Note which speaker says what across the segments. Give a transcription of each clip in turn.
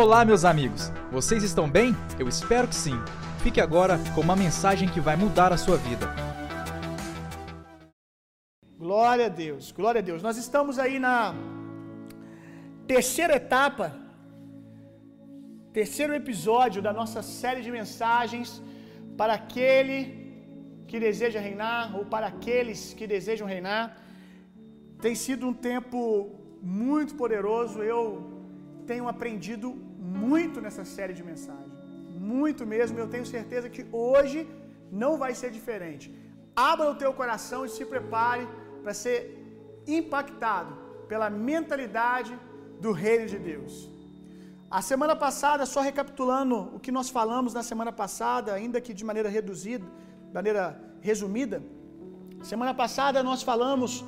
Speaker 1: Olá, meus amigos! Vocês estão bem? Eu espero que sim. Fique agora com uma mensagem que vai mudar a sua vida.
Speaker 2: Glória a Deus, glória a Deus. Nós estamos aí na terceira etapa, terceiro episódio da nossa série de mensagens para aquele que deseja reinar ou para aqueles que desejam reinar. Tem sido um tempo muito poderoso. Eu tenho aprendido muito nessa série de mensagens. Muito mesmo. Eu tenho certeza que hoje não vai ser diferente. Abra o teu coração e se prepare para ser impactado pela mentalidade do reino de Deus. A semana passada, só recapitulando o que nós falamos na semana passada, ainda que de maneira reduzida, de maneira resumida. Semana passada nós falamos,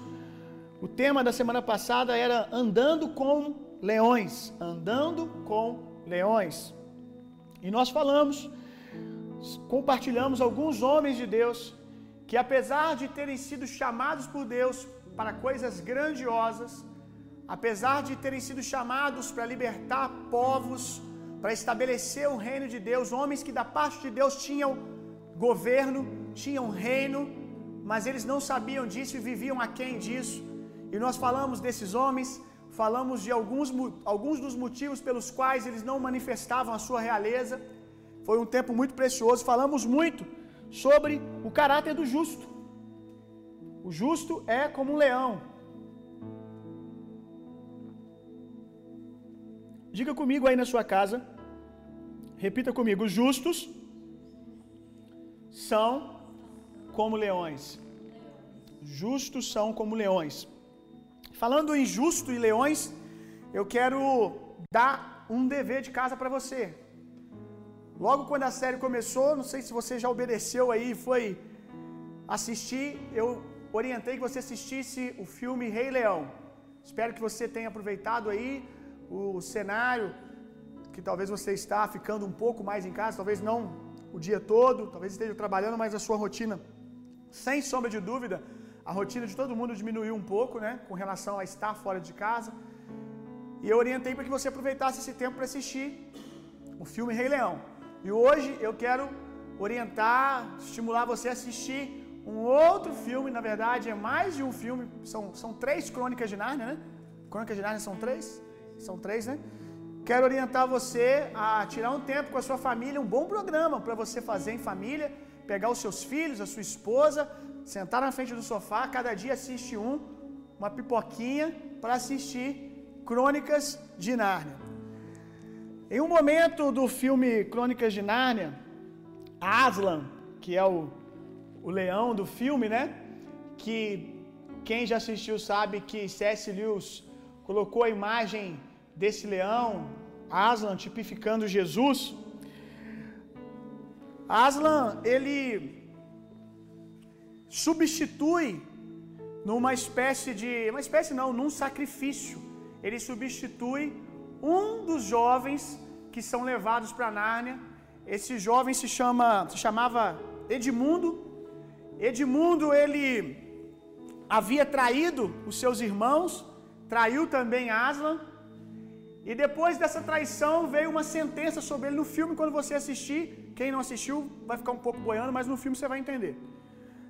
Speaker 2: o tema da semana passada era andando com leões, andando com leões. E nós falamos, compartilhamos alguns homens de Deus que apesar de terem sido chamados por Deus para coisas grandiosas, apesar de terem sido chamados para libertar povos, para estabelecer o reino de Deus, homens que da parte de Deus tinham governo, tinham reino, mas eles não sabiam disso e viviam aquém disso. E nós falamos desses homens, falamos de alguns, alguns dos motivos pelos quais eles não manifestavam a sua realeza. Foi um tempo muito precioso. Falamos muito sobre o caráter do justo. O justo é como um leão. Diga comigo aí na sua casa. Repita comigo: os justos são como leões. Justos são como leões. Falando em justo e leões, eu quero dar um dever de casa para você. Logo quando a série começou, não sei se você já obedeceu aí, foi assistir, eu orientei que você assistisse o filme Rei Leão. Espero que você tenha aproveitado aí o cenário, que talvez você está ficando um pouco mais em casa, talvez não o dia todo, talvez esteja trabalhando, mas a sua rotina, sem sombra de dúvida, a rotina de todo mundo diminuiu um pouco, né, com relação a estar fora de casa. E eu orientei para que você aproveitasse esse tempo para assistir o filme Rei Leão. E hoje eu quero orientar, estimular você a assistir um outro filme, na verdade é mais de um filme, são, são três crônicas de Nárnia, né? Crônicas de Nárnia são três? São três, né? Quero orientar você a tirar um tempo com a sua família, um bom programa para você fazer em família, pegar os seus filhos, a sua esposa, sentar na frente do sofá, cada dia assiste um, uma pipoquinha para assistir Crônicas de Nárnia. Em um momento do filme Crônicas de Nárnia, Aslan, que é o, o leão do filme, né? Que quem já assistiu sabe que C.S. Lewis colocou a imagem desse leão, Aslan tipificando Jesus. Aslan, ele substitui numa espécie de, uma espécie não, num sacrifício. Ele substitui um dos jovens que são levados para Nárnia. Esse jovem se chama, se chamava Edmundo. Edmundo ele havia traído os seus irmãos, traiu também Aslan. E depois dessa traição veio uma sentença sobre ele no filme quando você assistir. Quem não assistiu vai ficar um pouco boiando, mas no filme você vai entender.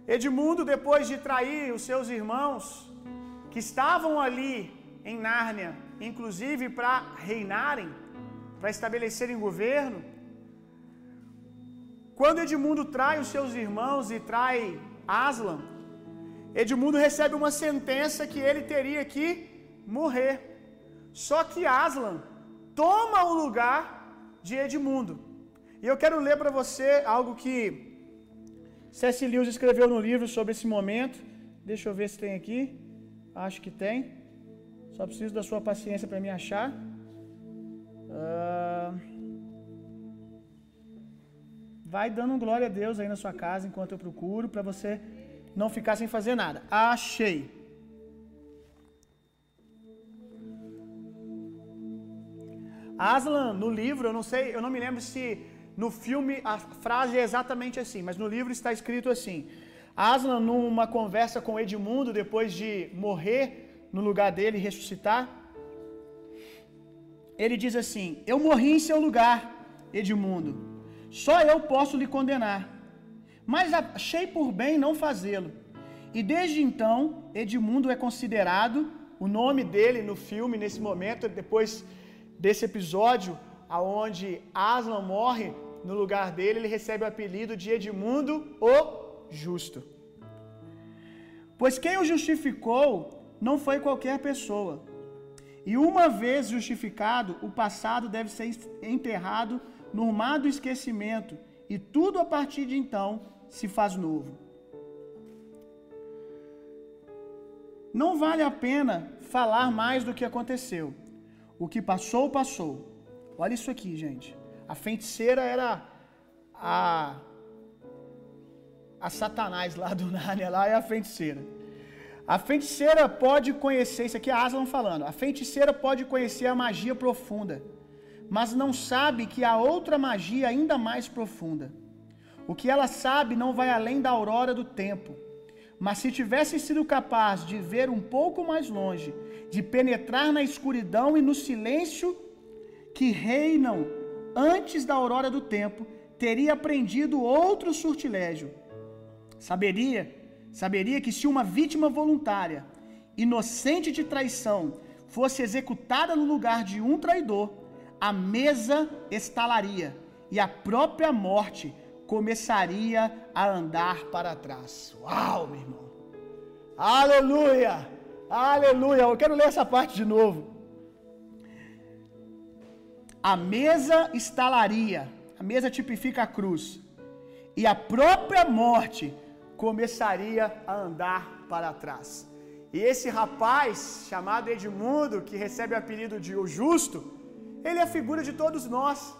Speaker 2: Edmundo, depois de trair os seus irmãos que estavam ali em Nárnia, inclusive para reinarem, para estabelecerem governo, quando Edmundo trai os seus irmãos e trai Aslan, Edmundo recebe uma sentença que ele teria que morrer. Só que Aslan toma o lugar de Edmundo. E eu quero ler para você algo que C.S. Lewis escreveu no livro sobre esse momento. Deixa eu ver se tem aqui. Acho que tem. Só preciso da sua paciência para me achar. Uh... Vai dando glória a Deus aí na sua casa enquanto eu procuro, para você não ficar sem fazer nada. Achei. Aslan, no livro, eu não sei, eu não me lembro se no filme a frase é exatamente assim, mas no livro está escrito assim: Aslan, numa conversa com Edmundo, depois de morrer no lugar dele e ressuscitar, ele diz assim: Eu morri em seu lugar, Edmundo. Só eu posso lhe condenar. Mas achei por bem não fazê-lo. E desde então, Edmundo é considerado o nome dele no filme nesse momento, depois desse episódio aonde Aslan morre, no lugar dele ele recebe o apelido de Edmundo o Justo. Pois quem o justificou não foi qualquer pessoa. E uma vez justificado, o passado deve ser enterrado no mar do esquecimento, e tudo a partir de então se faz novo. Não vale a pena falar mais do que aconteceu. O que passou, passou. Olha isso aqui, gente. A feiticeira era a a Satanás lá do Nárnia, lá é a feiticeira. A feiticeira pode conhecer, isso aqui é Aslan falando, a feiticeira pode conhecer a magia profunda, mas não sabe que há outra magia ainda mais profunda. O que ela sabe não vai além da aurora do tempo. Mas se tivesse sido capaz de ver um pouco mais longe, de penetrar na escuridão e no silêncio que reinam antes da aurora do tempo, teria aprendido outro sortilégio. Saberia, saberia que se uma vítima voluntária, inocente de traição, fosse executada no lugar de um traidor, a mesa estalaria e a própria morte começaria a andar para trás. Uau, meu irmão! Aleluia! Aleluia! Eu quero ler essa parte de novo. A mesa estalaria, a mesa tipifica a cruz, e a própria morte começaria a andar para trás. E esse rapaz, chamado Edmundo, que recebe o apelido de o Justo, ele é a figura de todos nós,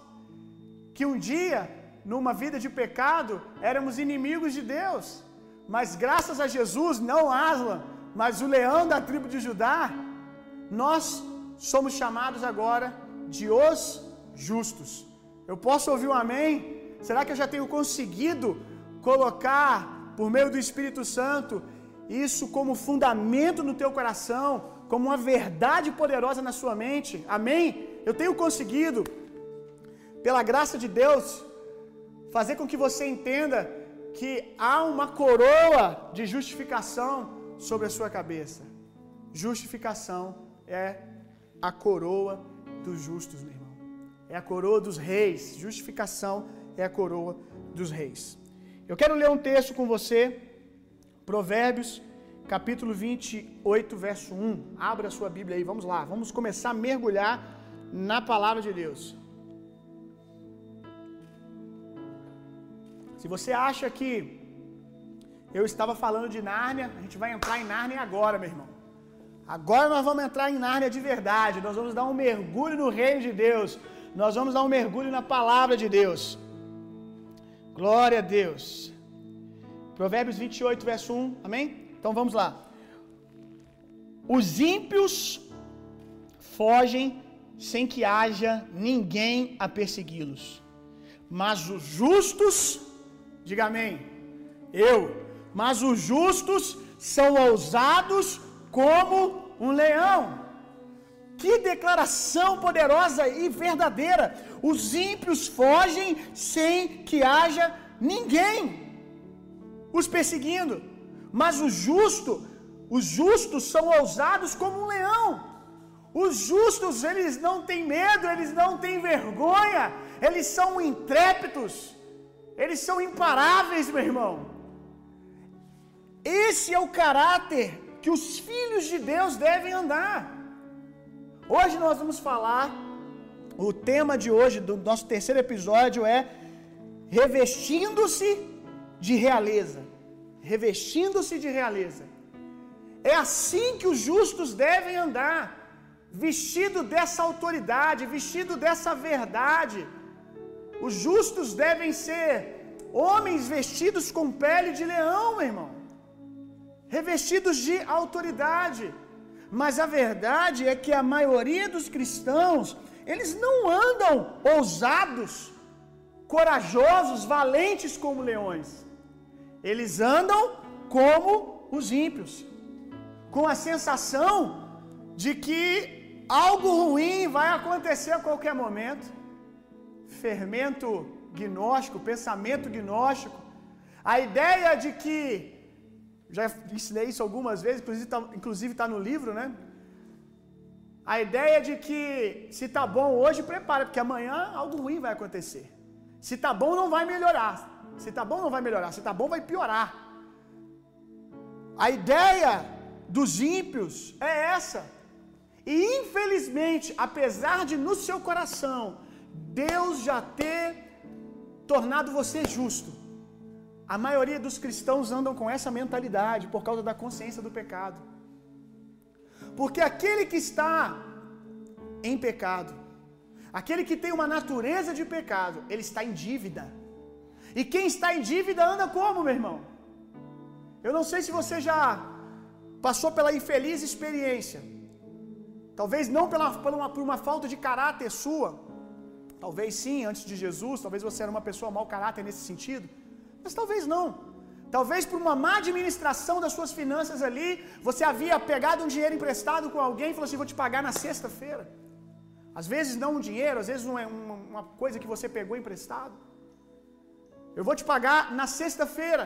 Speaker 2: que um dia, numa vida de pecado, éramos inimigos de Deus, mas graças a Jesus, não Aslan, mas o leão da tribo de Judá, nós somos chamados agora de os justos. Eu posso ouvir um amém? Será que eu já tenho conseguido colocar, por meio do Espírito Santo, isso como fundamento no teu coração, como uma verdade poderosa na sua mente? Amém? Eu tenho conseguido, pela graça de Deus, fazer com que você entenda que há uma coroa de justificação sobre a sua cabeça. Justificação é a coroa dos justos, meu irmão. É a coroa dos reis. Justificação é a coroa dos reis. Eu quero ler um texto com você, Provérbios, capítulo 28, verso 1. Abra a sua Bíblia aí, vamos lá. Vamos começar a mergulhar na palavra de Deus. Se você acha que eu estava falando de Nárnia, a gente vai entrar em Nárnia agora, meu irmão. Agora nós vamos entrar em Nárnia de verdade. Nós vamos dar um mergulho no reino de Deus. Nós vamos dar um mergulho na palavra de Deus. Glória a Deus. Provérbios 28, verso 1. Amém? Então vamos lá. Os ímpios fogem sem que haja ninguém a persegui-los. Mas os justos, diga amém. Eu, mas os justos são ousados como um leão. Que declaração poderosa e verdadeira! Os ímpios fogem sem que haja ninguém os perseguindo, mas o justo, os justos são ousados como um leão. Os justos, eles não têm medo, eles não têm vergonha, eles são intrépidos, eles são imparáveis, meu irmão. Esse é o caráter que os filhos de Deus devem andar. Hoje nós vamos falar, o tema de hoje, do nosso terceiro episódio é revestindo-se de realeza. Revestindo-se de realeza. É assim que os justos devem andar, vestido dessa autoridade, vestido dessa verdade. Os justos devem ser homens vestidos com pele de leão, meu irmão, revestidos de autoridade. Mas a verdade é que a maioria dos cristãos, eles não andam ousados, corajosos, valentes como leões. Eles andam como os ímpios, com a sensação de que algo ruim vai acontecer a qualquer momento. Fermento gnóstico, pensamento gnóstico, a ideia de que, já ensinei isso algumas vezes, inclusive está tá no livro, né? A ideia de que se tá bom hoje, prepara, porque amanhã algo ruim vai acontecer. Se tá bom, não vai melhorar. Se tá bom, não vai melhorar. Se tá bom, vai piorar. A ideia dos ímpios é essa. E infelizmente, apesar de no seu coração Deus já ter tornado você justo, a maioria dos cristãos andam com essa mentalidade por causa da consciência do pecado. Porque aquele que está em pecado, aquele que tem uma natureza de pecado, ele está em dívida. E quem está em dívida anda como, meu irmão? Eu não sei se você já passou pela infeliz experiência. Talvez não pela, por, uma, por uma falta de caráter sua. Talvez sim, antes de Jesus. Talvez você era uma pessoa mau caráter nesse sentido. Mas talvez não. Talvez por uma má administração das suas finanças ali, você havia pegado um dinheiro emprestado com alguém e falou assim: vou te pagar na sexta-feira. Às vezes não um dinheiro, às vezes uma, uma, uma coisa que você pegou emprestado. Eu vou te pagar na sexta-feira.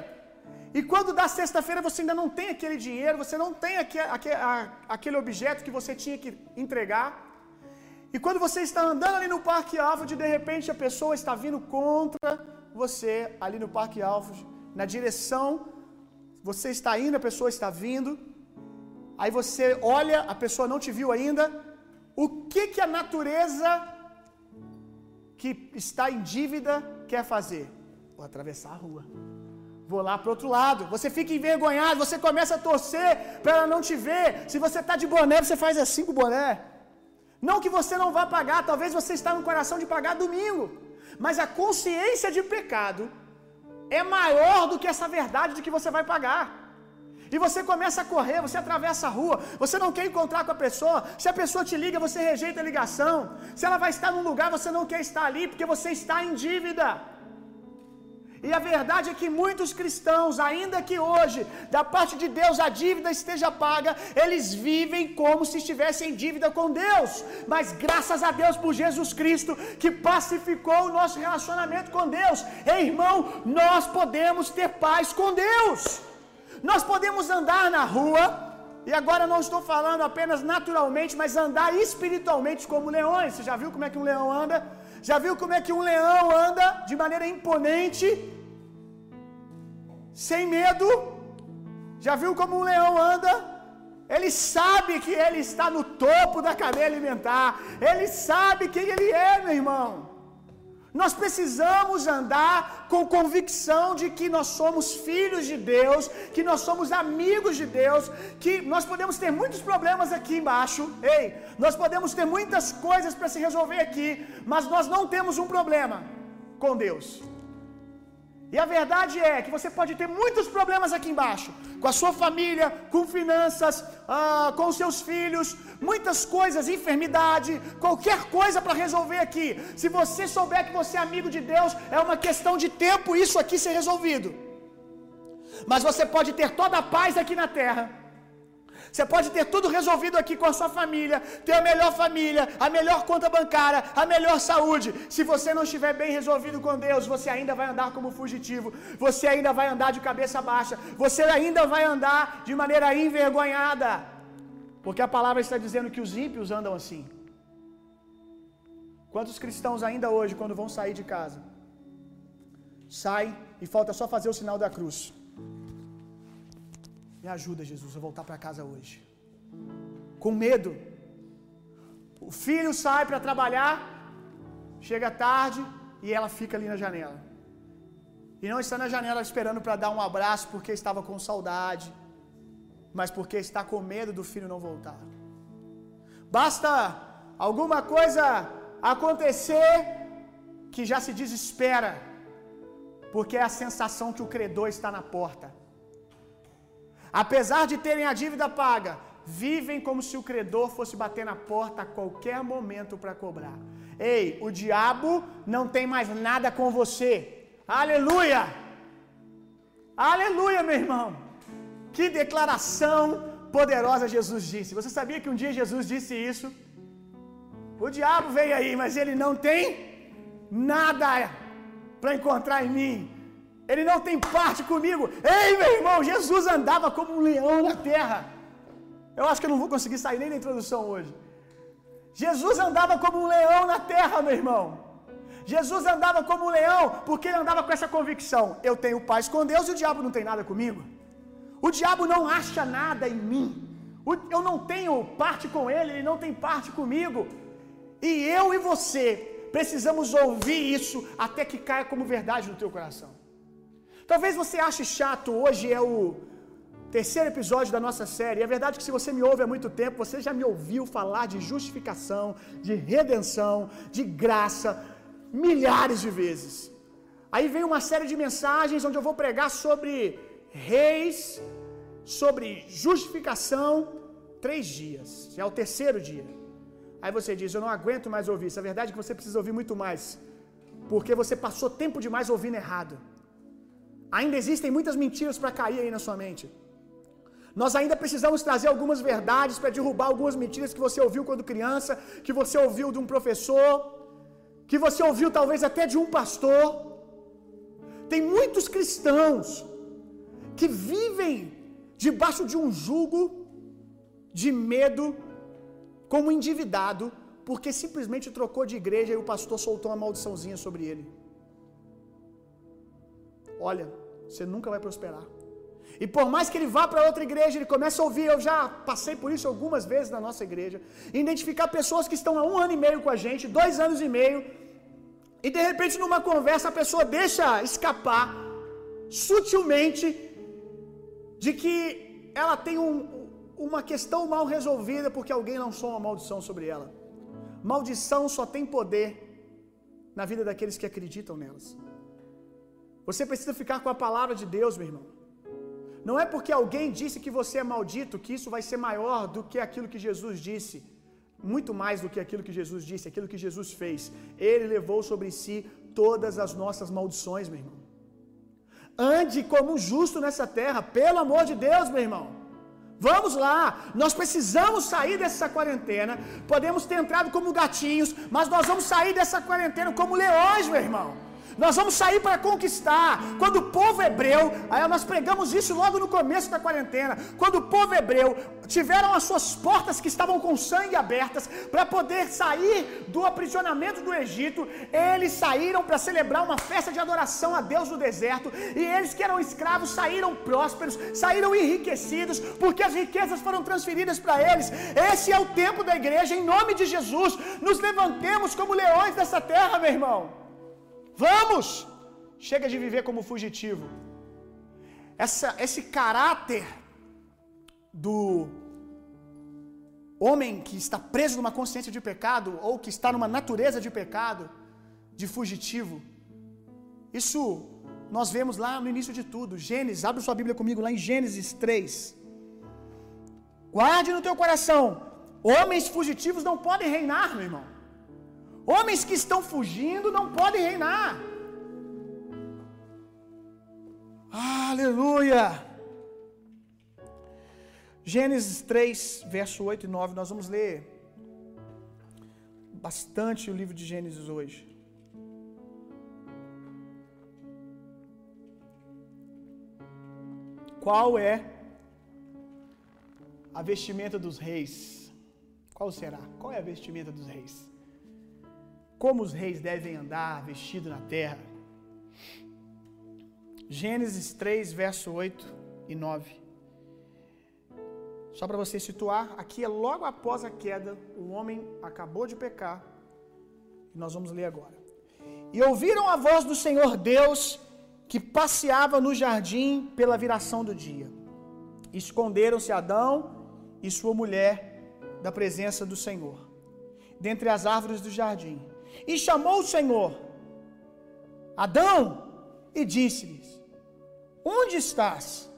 Speaker 2: E quando dá sexta-feira você ainda não tem aquele dinheiro, você não tem aquele, aquele, aquele objeto que você tinha que entregar. E quando você está andando ali no Parque Alfred, de repente a pessoa está vindo contra você ali no Parque Alfred, na direção, você está indo, a pessoa está vindo. Aí você olha, a pessoa não te viu ainda. O que que a natureza que está em dívida quer fazer? Vou atravessar a rua. Vou lá para outro lado. Você fica envergonhado, você começa a torcer para ela não te ver. Se você está de boné, você faz assim com o boné. Não que você não vá pagar, talvez você está no coração de pagar domingo. Mas a consciência de pecado é maior do que essa verdade de que você vai pagar. E você começa a correr, você atravessa a rua, você não quer encontrar com a pessoa. Se a pessoa te liga, você rejeita a ligação. Se ela vai estar num lugar, você não quer estar ali porque você está em dívida. E a verdade é que muitos cristãos, ainda que hoje, da parte de Deus, a dívida esteja paga, eles vivem como se estivessem em dívida com Deus. Mas graças a Deus por Jesus Cristo, que pacificou o nosso relacionamento com Deus. Ei, irmão, nós podemos ter paz com Deus. Nós podemos andar na rua, e agora não estou falando apenas naturalmente, mas andar espiritualmente como leões. Você já viu como é que um leão anda? Já viu como é que um leão anda de maneira imponente, sem medo? Já viu como um leão anda? Ele sabe que ele está no topo da cadeia alimentar. Ele sabe quem ele é, meu irmão. Nós precisamos andar com convicção de que nós somos filhos de Deus, que nós somos amigos de Deus, que nós podemos ter muitos problemas aqui embaixo, ei, nós podemos ter muitas coisas para se resolver aqui, mas nós não temos um problema com Deus. E a verdade é que você pode ter muitos problemas aqui embaixo, com a sua família, com finanças, ah, com seus filhos, muitas coisas, enfermidade, qualquer coisa para resolver aqui. Se você souber que você é amigo de Deus, é uma questão de tempo isso aqui ser resolvido. Mas você pode ter toda a paz aqui na terra você pode ter tudo resolvido aqui com a sua família, ter a melhor família, a melhor conta bancária, a melhor saúde. Se você não estiver bem resolvido com Deus, você ainda vai andar como fugitivo, você ainda vai andar de cabeça baixa, você ainda vai andar de maneira envergonhada. Porque a palavra está dizendo que os ímpios andam assim. Quantos cristãos ainda hoje, quando vão sair de casa, saem e falta só fazer o sinal da cruz? Me ajuda, Jesus, a voltar para casa hoje. Com medo. O filho sai para trabalhar, chega tarde e ela fica ali na janela. E não está na janela esperando para dar um abraço porque estava com saudade, mas porque está com medo do filho não voltar. Basta alguma coisa acontecer que já se desespera, porque é a sensação que o credor está na porta. Apesar de terem a dívida paga, vivem como se o credor fosse bater na porta a qualquer momento para cobrar. Ei, o diabo não tem mais nada com você. Aleluia! Aleluia, meu irmão! Que declaração poderosa Jesus disse. Você sabia que um dia Jesus disse isso? O diabo veio aí, mas ele não tem nada para encontrar em mim. Ele não tem parte comigo. Ei, meu irmão, Jesus andava como um leão na terra. Eu acho que eu não vou conseguir sair nem da introdução hoje. Jesus andava como um leão na terra, meu irmão. Jesus andava como um leão porque ele andava com essa convicção: eu tenho paz com Deus e o diabo não tem nada comigo. O diabo não acha nada em mim. Eu não tenho parte com ele, ele não tem parte comigo. E eu e você precisamos ouvir isso até que caia como verdade no teu coração. Talvez você ache chato, hoje é o terceiro episódio da nossa série. É verdade que se você me ouve há muito tempo, você já me ouviu falar de justificação, de redenção, de graça, milhares de vezes. Aí vem uma série de mensagens onde eu vou pregar sobre reis, sobre justificação, três dias. Já é o terceiro dia. Aí você diz: Eu não aguento mais ouvir isso. A verdade é que você precisa ouvir muito mais, porque você passou tempo demais ouvindo errado. Ainda existem muitas mentiras para cair aí na sua mente. Nós ainda precisamos trazer algumas verdades para derrubar algumas mentiras que você ouviu quando criança, que você ouviu de um professor, que você ouviu talvez até de um pastor. Tem muitos cristãos que vivem debaixo de um jugo de medo, como endividado, porque simplesmente trocou de igreja e o pastor soltou uma maldiçãozinha sobre ele. Olha, você nunca vai prosperar. E por mais que ele vá para outra igreja, ele começa a ouvir, eu já passei por isso algumas vezes na nossa igreja, identificar pessoas que estão há um ano e meio com a gente, dois anos e meio, e de repente numa conversa a pessoa deixa escapar sutilmente de que ela tem um, uma questão mal resolvida porque alguém lançou uma maldição sobre ela. Maldição só tem poder na vida daqueles que acreditam nelas. Você precisa ficar com a palavra de Deus, meu irmão. Não é porque alguém disse que você é maldito que isso vai ser maior do que aquilo que Jesus disse. Muito mais do que aquilo que Jesus disse, aquilo que Jesus fez. Ele levou sobre si todas as nossas maldições, meu irmão. Ande como justo nessa terra, pelo amor de Deus, meu irmão. Vamos lá, nós precisamos sair dessa quarentena. Podemos ter entrado como gatinhos, mas nós vamos sair dessa quarentena como leões, meu irmão. Nós vamos sair para conquistar. Quando o povo hebreu, aí nós pregamos isso logo no começo da quarentena. Quando o povo hebreu tiveram as suas portas que estavam com sangue abertas para poder sair do aprisionamento do Egito, eles saíram para celebrar uma festa de adoração a Deus no deserto. E eles que eram escravos saíram prósperos, saíram enriquecidos, porque as riquezas foram transferidas para eles. Esse é o tempo da igreja, em nome de Jesus. Nos levantemos como leões dessa terra, meu irmão. Vamos! Chega de viver como fugitivo. Essa, esse caráter do homem que está preso numa consciência de pecado ou que está numa natureza de pecado, de fugitivo. Isso nós vemos lá no início de tudo. Gênesis, abre sua Bíblia comigo lá em Gênesis 3. Guarde no teu coração: homens fugitivos não podem reinar, meu irmão. Homens que estão fugindo não podem reinar. Aleluia! Gênesis 3, verso 8 e 9. Nós vamos ler bastante o livro de Gênesis hoje. Qual é a vestimenta dos reis? Qual será? Qual é a vestimenta dos reis? Como os reis devem andar vestido na terra? Gênesis 3, verso 8 e 9. Só para você situar, aqui é logo após a queda, o homem acabou de pecar. E nós vamos ler agora. E ouviram a voz do Senhor Deus que passeava no jardim pela viração do dia. Esconderam-se Adão e sua mulher da presença do Senhor, dentre as árvores do jardim. E chamou o Senhor Adão e disse-lhes: Onde estás?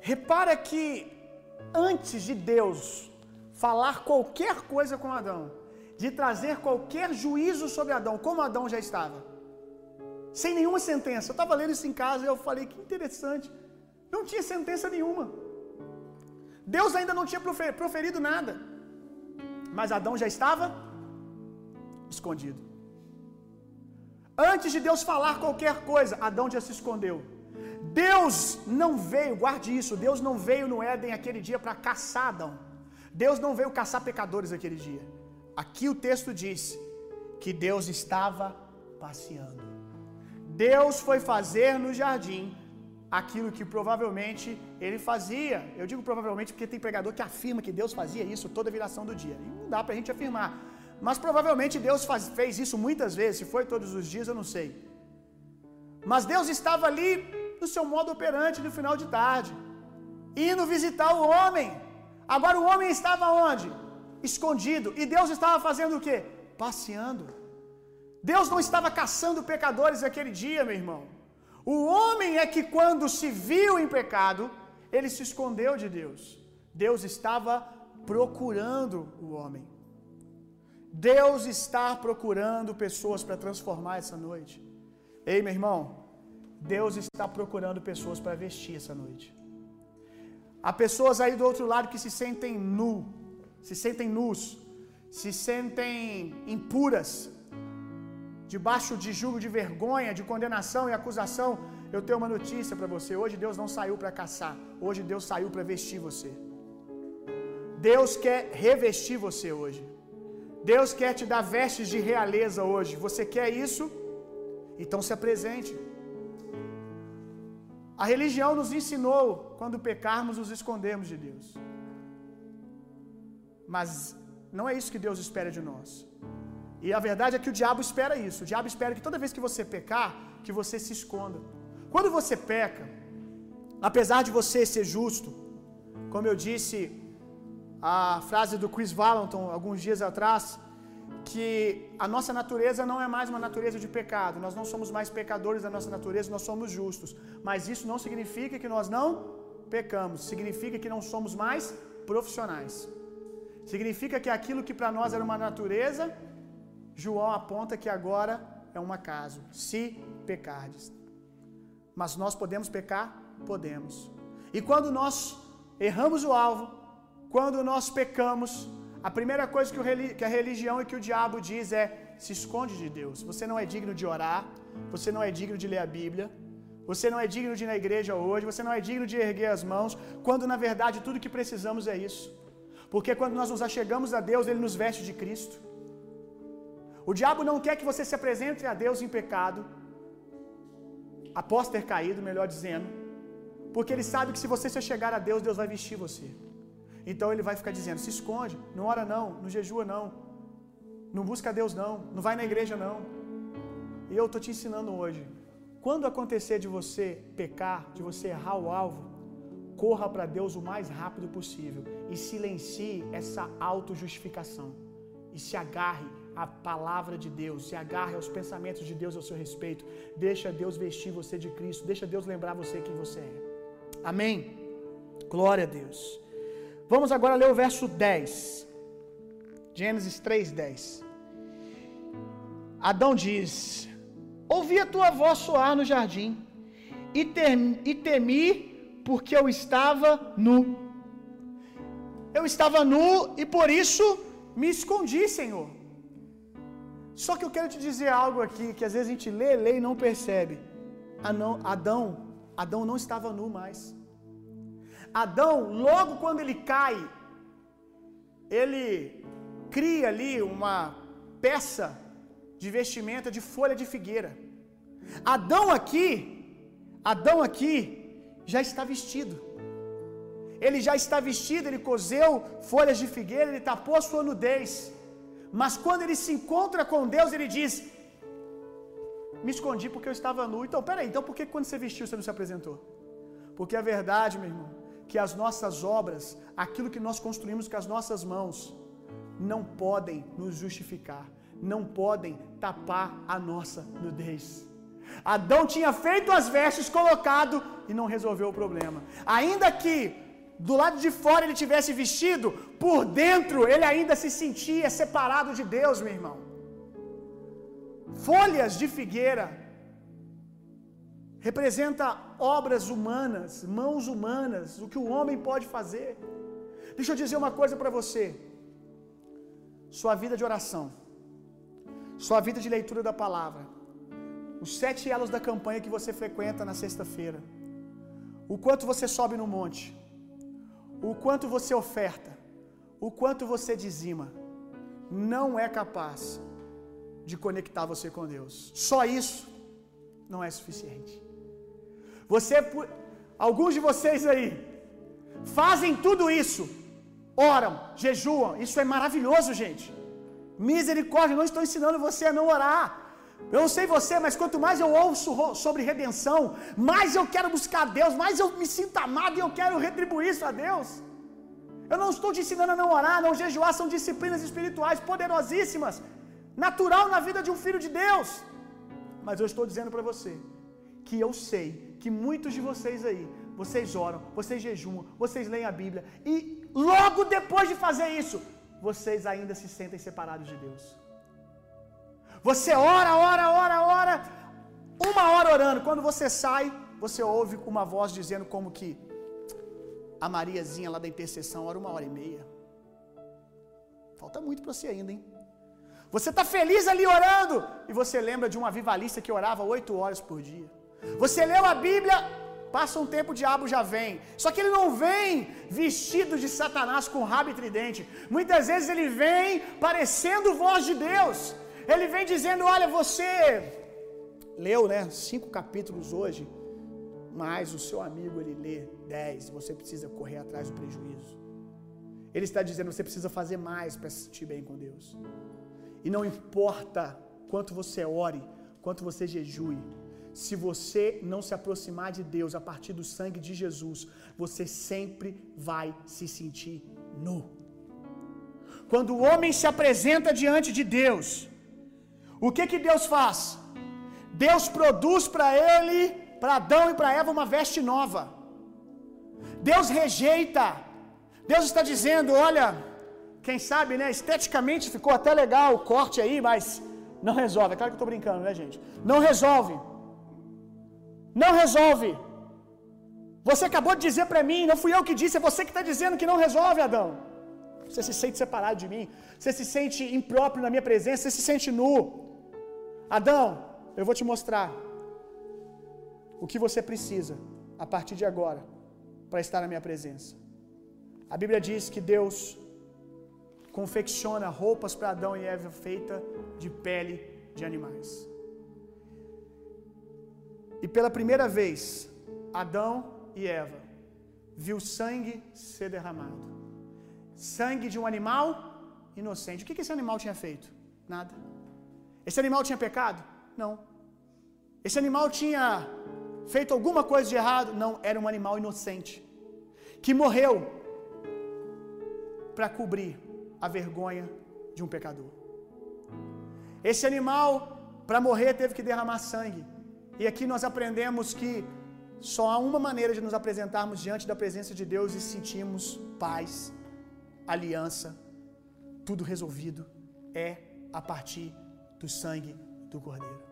Speaker 2: Repara que antes de Deus falar qualquer coisa com Adão, de trazer qualquer juízo sobre Adão, como Adão já estava, sem nenhuma sentença. Eu estava lendo isso em casa e eu falei que interessante. Não tinha sentença nenhuma. Deus ainda não tinha proferido nada. Mas Adão já estava escondido. Antes de Deus falar qualquer coisa, Adão já se escondeu. Deus não veio, guarde isso, Deus não veio no Éden aquele dia para caçar Adão. Deus não veio caçar pecadores aquele dia. Aqui o texto diz que Deus estava passeando. Deus foi fazer no jardim aquilo que provavelmente ele fazia. Eu digo provavelmente porque tem pregador que afirma que Deus fazia isso toda viração do dia. E não dá para a gente afirmar. Mas provavelmente Deus faz, fez isso muitas vezes. Se foi todos os dias, eu não sei. Mas Deus estava ali no seu modo operante no final de tarde, indo visitar o homem. Agora o homem estava onde? Escondido. E Deus estava fazendo o quê? Passeando. Deus não estava caçando pecadores aquele dia, meu irmão. O homem é que quando se viu em pecado, ele se escondeu de Deus. Deus estava procurando o homem. Deus está procurando pessoas para transformar essa noite. Ei, meu irmão, Deus está procurando pessoas para vestir essa noite. Há pessoas aí do outro lado que se sentem nu, se sentem nus, se sentem impuras, debaixo de julgo de vergonha, de condenação e acusação. Eu tenho uma notícia para você. Hoje Deus não saiu para caçar, hoje Deus saiu para vestir você. Deus quer revestir você hoje. Deus quer te dar vestes de realeza hoje. Você quer isso? Então se apresente. A religião nos ensinou, quando pecarmos, nos escondermos de Deus. Mas não é isso que Deus espera de nós. E a verdade é que o diabo espera isso. O diabo espera que toda vez que você pecar, que você se esconda. Quando você peca, apesar de você ser justo, como eu disse a frase do Chris Valentin alguns dias atrás, que a nossa natureza não é mais uma natureza de pecado. Nós não somos mais pecadores da nossa natureza, nós somos justos. Mas isso não significa que nós não pecamos. Significa que não somos mais profissionais. Significa que aquilo que para nós era uma natureza, João aponta que agora é um acaso. Se pecardes. Mas nós podemos pecar? Podemos. E quando nós erramos o alvo, quando nós pecamos, a primeira coisa que a religião e que o diabo diz é: se esconde de Deus. Você não é digno de orar, você não é digno de ler a Bíblia, você não é digno de ir na igreja hoje, você não é digno de erguer as mãos, quando na verdade tudo que precisamos é isso. Porque quando nós nos achegamos a Deus, Ele nos veste de Cristo. O diabo não quer que você se apresente a Deus em pecado, após ter caído, melhor dizendo, porque ele sabe que se você se chegar a Deus, Deus vai vestir você. Então ele vai ficar dizendo: se esconde, não ora não, não jejua não, não busca Deus não, não vai na igreja não. E eu estou te ensinando hoje. Quando acontecer de você pecar, de você errar o alvo, corra para Deus o mais rápido possível e silencie essa autojustificação e se agarre à palavra de Deus, se agarre aos pensamentos de Deus ao seu respeito. Deixa Deus vestir você de Cristo, deixa Deus lembrar você quem você é. Amém. Glória a Deus. Vamos agora ler o verso 10. Gênesis 3:10. Adão diz: Ouvi a tua voz soar no jardim, e, e temi, porque eu estava nu. Eu estava nu e por isso me escondi, Senhor. Só que eu quero te dizer algo aqui que às vezes a gente lê, lê e não percebe. Adão, Adão não estava nu mais. Adão, logo quando ele cai, ele cria ali uma peça de vestimenta de folha de figueira. Adão aqui, Adão aqui já está vestido. Ele já está vestido, ele cozeu folhas de figueira, ele tapou a sua nudez. Mas quando ele se encontra com Deus, ele diz: Me escondi porque eu estava nu. Então, peraí, então por que quando você vestiu você não se apresentou? Porque a verdade, meu irmão, que as nossas obras, aquilo que nós construímos com as nossas mãos, não podem nos justificar, não podem tapar a nossa nudez. Adão tinha feito as vestes, colocado e não resolveu o problema. Ainda que do lado de fora ele tivesse vestido, por dentro ele ainda se sentia separado de Deus, meu irmão. Folhas de figueira representa obras humanas, mãos humanas, o que o homem pode fazer. Deixa eu dizer uma coisa para você. sua vida de oração, sua vida de leitura da palavra, os sete elos da campanha que você frequenta na sexta-feira, o quanto você sobe no monte, o quanto você oferta, o quanto você dizima, não é capaz de conectar você com Deus. Só isso não é suficiente. Você, alguns de vocês aí, fazem tudo isso, oram, jejuam, isso é maravilhoso, gente. Misericórdia, não estou ensinando você a não orar. Eu não sei você, mas quanto mais eu ouço sobre redenção, mais eu quero buscar a Deus, mais eu me sinto amado e eu quero retribuir isso a Deus. Eu não estou te ensinando a não orar, não jejuar, são disciplinas espirituais poderosíssimas, natural na vida de um filho de Deus. Mas eu estou dizendo para você que eu sei que muitos de vocês aí, vocês oram, vocês jejuam, vocês leem a Bíblia e logo depois de fazer isso, vocês ainda se sentem separados de Deus. Você ora, ora, ora, ora, uma hora orando, quando você sai, você ouve uma voz dizendo como que a Mariazinha lá da intercessão ora uma hora e meia. Falta muito para você ainda, hein? Você está feliz ali orando e você lembra de um avivalista que orava oito horas por dia. Você leu a Bíblia, passa um tempo, o diabo já vem. Só que ele não vem vestido de Satanás com rabo e tridente. Muitas vezes ele vem parecendo voz de Deus. Ele vem dizendo: Olha, você leu, né, cinco capítulos hoje, mas o seu amigo ele lê dez. Você precisa correr atrás do prejuízo. Ele está dizendo: Você precisa fazer mais para se sentir bem com Deus. E não importa quanto você ore, quanto você jejue, se você não se aproximar de Deus a partir do sangue de Jesus, você sempre vai se sentir nu. Quando o homem se apresenta diante de Deus, o que que Deus faz? Deus produz para ele, para Adão e para Eva, uma veste nova. Deus rejeita. Deus está dizendo: olha, quem sabe, né? Esteticamente ficou até legal o corte aí, mas não resolve. É claro que eu estou brincando, né, gente? Não resolve. Não resolve. Você acabou de dizer para mim, não fui eu que disse, é você que está dizendo que não resolve, Adão. Você se sente separado de mim, você se sente impróprio na minha presença, você se sente nu. Adão, eu vou te mostrar o que você precisa a partir de agora para estar na minha presença. A Bíblia diz que Deus confecciona roupas para Adão e Eva feita de pele de animais. E pela primeira vez, Adão e Eva viu sangue ser derramado. Sangue de um animal inocente. O que esse animal tinha feito? Nada. Esse animal tinha pecado? Não. Esse animal tinha feito alguma coisa de errado? Não, era um animal inocente que morreu para cobrir a vergonha de um pecador. Esse animal, para morrer, teve que derramar sangue. E aqui nós aprendemos que só há uma maneira de nos apresentarmos diante da presença de Deus e sentirmos paz, aliança, tudo resolvido, é a partir do sangue do cordeiro.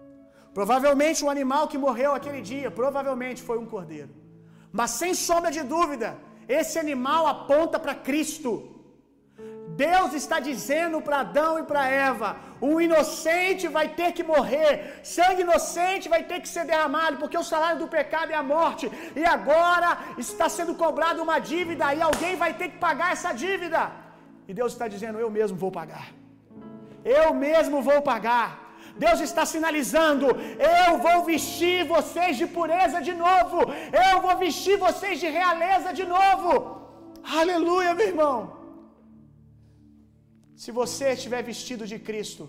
Speaker 2: Provavelmente o animal que morreu aquele dia, provavelmente foi um cordeiro. Mas sem sombra de dúvida, esse animal aponta para Cristo. Deus está dizendo para Adão e para Eva: o inocente vai ter que morrer, sangue inocente vai ter que ser derramado, porque o salário do pecado é a morte, e agora está sendo cobrada uma dívida, e alguém vai ter que pagar essa dívida. E Deus está dizendo: eu mesmo vou pagar, eu mesmo vou pagar. Deus está sinalizando: eu vou vestir vocês de pureza de novo, eu vou vestir vocês de realeza de novo. Aleluia, meu irmão. Se você estiver vestido de Cristo,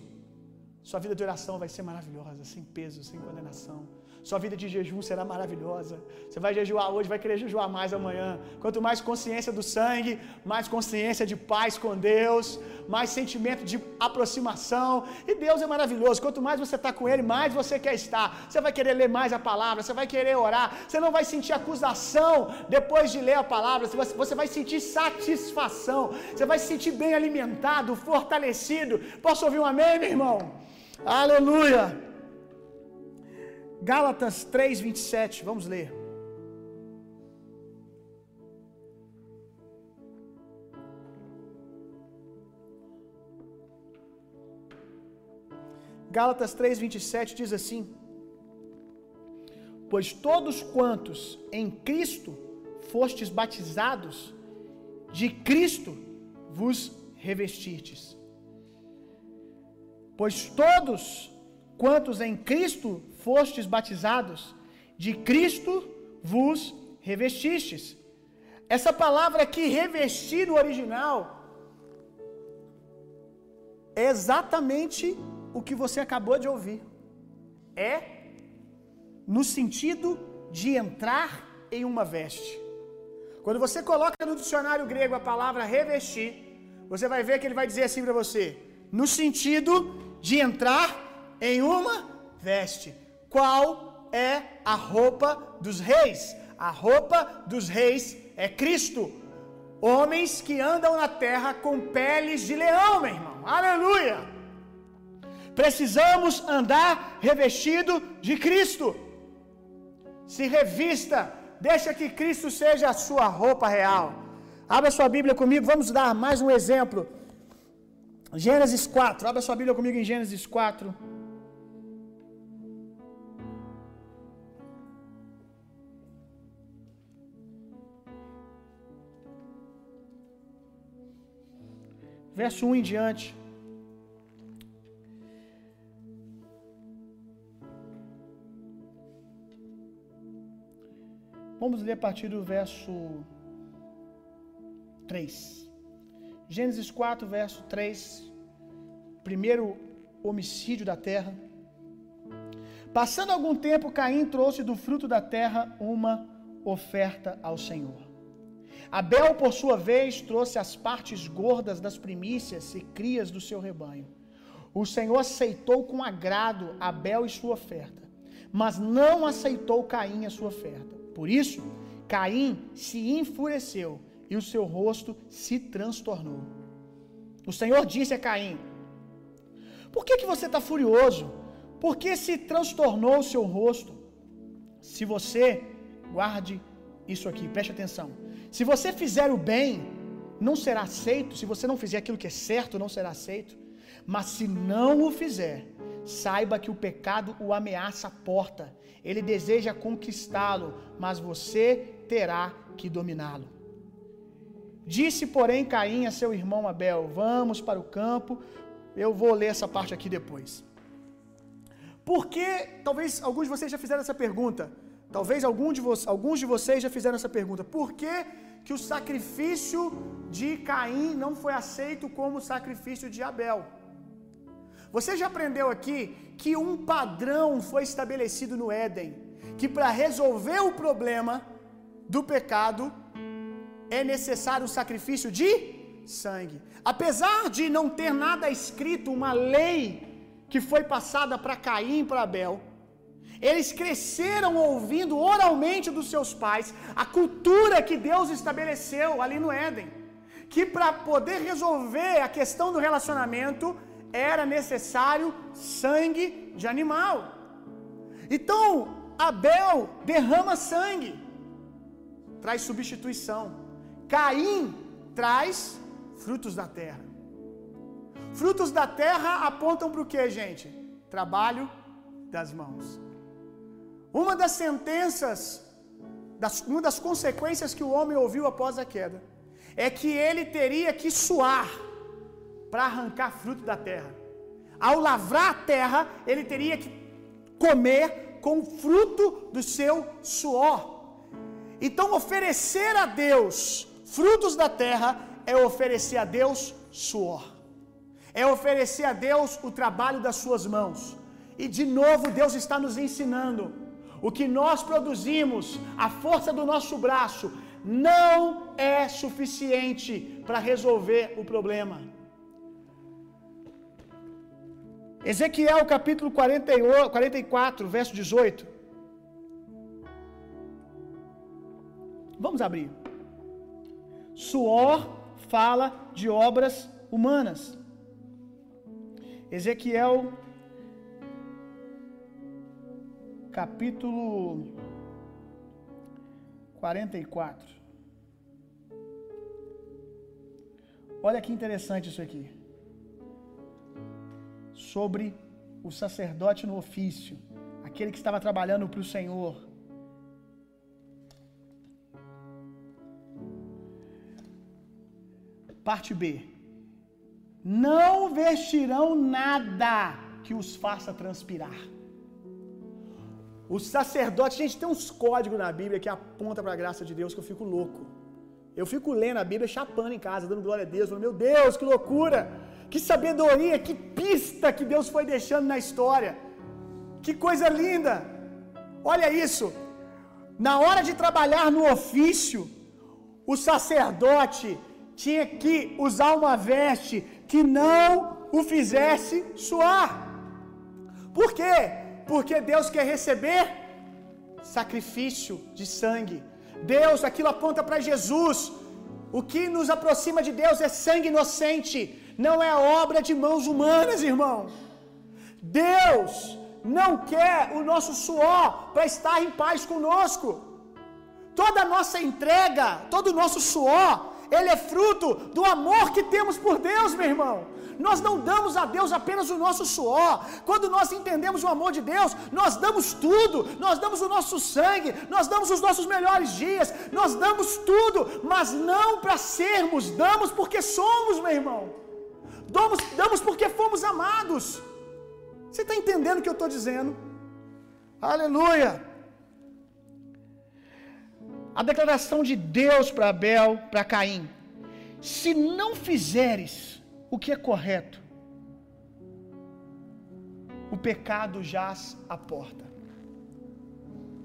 Speaker 2: sua vida de oração vai ser maravilhosa, sem peso, sem condenação. Sua vida de jejum será maravilhosa. Você vai jejuar hoje, vai querer jejuar mais amanhã. Quanto mais consciência do sangue, mais consciência de paz com Deus, mais sentimento de aproximação. E Deus é maravilhoso. Quanto mais você está com Ele, mais você quer estar. Você vai querer ler mais a palavra, você vai querer orar. Você não vai sentir acusação depois de ler a palavra. Você vai sentir satisfação. Você vai se sentir bem alimentado, fortalecido. Posso ouvir um amém, meu irmão? Aleluia! Gálatas 3, 27, vamos ler. Gálatas 3:27 diz assim: Pois todos quantos em Cristo fostes batizados, de Cristo vos revestirtes. Pois todos quantos em Cristo fostes batizados, de Cristo vos revestistes. Essa palavra aqui, revestir no original, é exatamente o que você acabou de ouvir. É no sentido de entrar em uma veste. Quando você coloca no dicionário grego a palavra revestir, você vai ver que ele vai dizer assim para você: no sentido de entrar em uma veste. Qual é a roupa dos reis? A roupa dos reis é Cristo. Homens que andam na terra com peles de leão, meu irmão. Aleluia! Precisamos andar revestido de Cristo. Se revista, deixa que Cristo seja a sua roupa real. Abra sua Bíblia comigo, vamos dar mais um exemplo. Gênesis 4, abra sua Bíblia comigo em Gênesis 4. Verso 1 em diante. Vamos ler a partir do verso 3. Gênesis 4, verso 3. Primeiro homicídio da terra. Passando algum tempo, Caim trouxe do fruto da terra uma oferta ao Senhor. Abel, por sua vez, trouxe as partes gordas das primícias e crias do seu rebanho. O Senhor aceitou com agrado Abel e sua oferta, mas não aceitou Caim a sua oferta. Por isso, Caim se enfureceu e o seu rosto se transtornou. O Senhor disse a Caim: Por que, que você está furioso? Por que se transtornou o seu rosto? Se você, guarde isso aqui, preste atenção. Se você fizer o bem, não será aceito. Se você não fizer aquilo que é certo, não será aceito. Mas se não o fizer, saiba que o pecado o ameaça a porta. Ele deseja conquistá-lo, mas você terá que dominá-lo. Disse, porém, Caim a seu irmão Abel: Vamos para o campo. Eu vou ler essa parte aqui depois. Porque, talvez alguns de vocês já fizeram essa pergunta. Talvez algum de alguns de vocês já fizeram essa pergunta. Por que, que o sacrifício de Caim não foi aceito como o sacrifício de Abel? Você já aprendeu aqui que um padrão foi estabelecido no Éden, que para resolver o problema do pecado é necessário o sacrifício de sangue. Apesar de não ter nada escrito, uma lei que foi passada para Caim e para Abel, eles cresceram ouvindo oralmente dos seus pais a cultura que Deus estabeleceu ali no Éden. Que para poder resolver a questão do relacionamento era necessário sangue de animal. Então, Abel derrama sangue, traz substituição. Caim traz frutos da terra. Frutos da terra apontam para o que, gente? Trabalho das mãos. Uma das sentenças, das, uma das consequências que o homem ouviu após a queda, é que ele teria que suar para arrancar fruto da terra. Ao lavrar a terra, ele teria que comer com fruto do seu suor. Então, oferecer a Deus frutos da terra é oferecer a Deus suor, é oferecer a Deus o trabalho das suas mãos. E de novo, Deus está nos ensinando o que nós produzimos, a força do nosso braço, não é suficiente para resolver o problema. Ezequiel capítulo 48, 44, verso 18. Vamos abrir. Suor fala de obras humanas. Ezequiel capítulo 44. Olha que interessante isso aqui. Sobre o sacerdote no ofício, aquele que estava trabalhando para o Senhor. Parte B. Não vestirão nada que os faça transpirar. O sacerdote, gente, tem uns códigos na Bíblia que aponta para a graça de Deus que eu fico louco. Eu fico lendo a Bíblia, chapando em casa, dando glória a Deus, meu Deus, que loucura, que sabedoria, que pista que Deus foi deixando na história. Que coisa linda! Olha isso. Na hora de trabalhar no ofício, o sacerdote tinha que usar uma veste que não o fizesse suar. Por quê? Porque Deus quer receber sacrifício de sangue. Deus, aquilo aponta para Jesus. O que nos aproxima de Deus é sangue inocente, não é obra de mãos humanas, irmão. Deus não quer o nosso suor para estar em paz conosco. Toda a nossa entrega, todo o nosso suor, ele é fruto do amor que temos por Deus, meu irmão. Nós não damos a Deus apenas o nosso suor. Quando nós entendemos o amor de Deus, nós damos tudo. Nós damos o nosso sangue, nós damos os nossos melhores dias, nós damos tudo, mas não para sermos, damos porque somos, meu irmão. Damos, damos porque fomos amados. Você está entendendo o que eu estou dizendo? Aleluia! A declaração de Deus para Abel, para Caim: se não fizeres o que é correto, o pecado jaz à porta.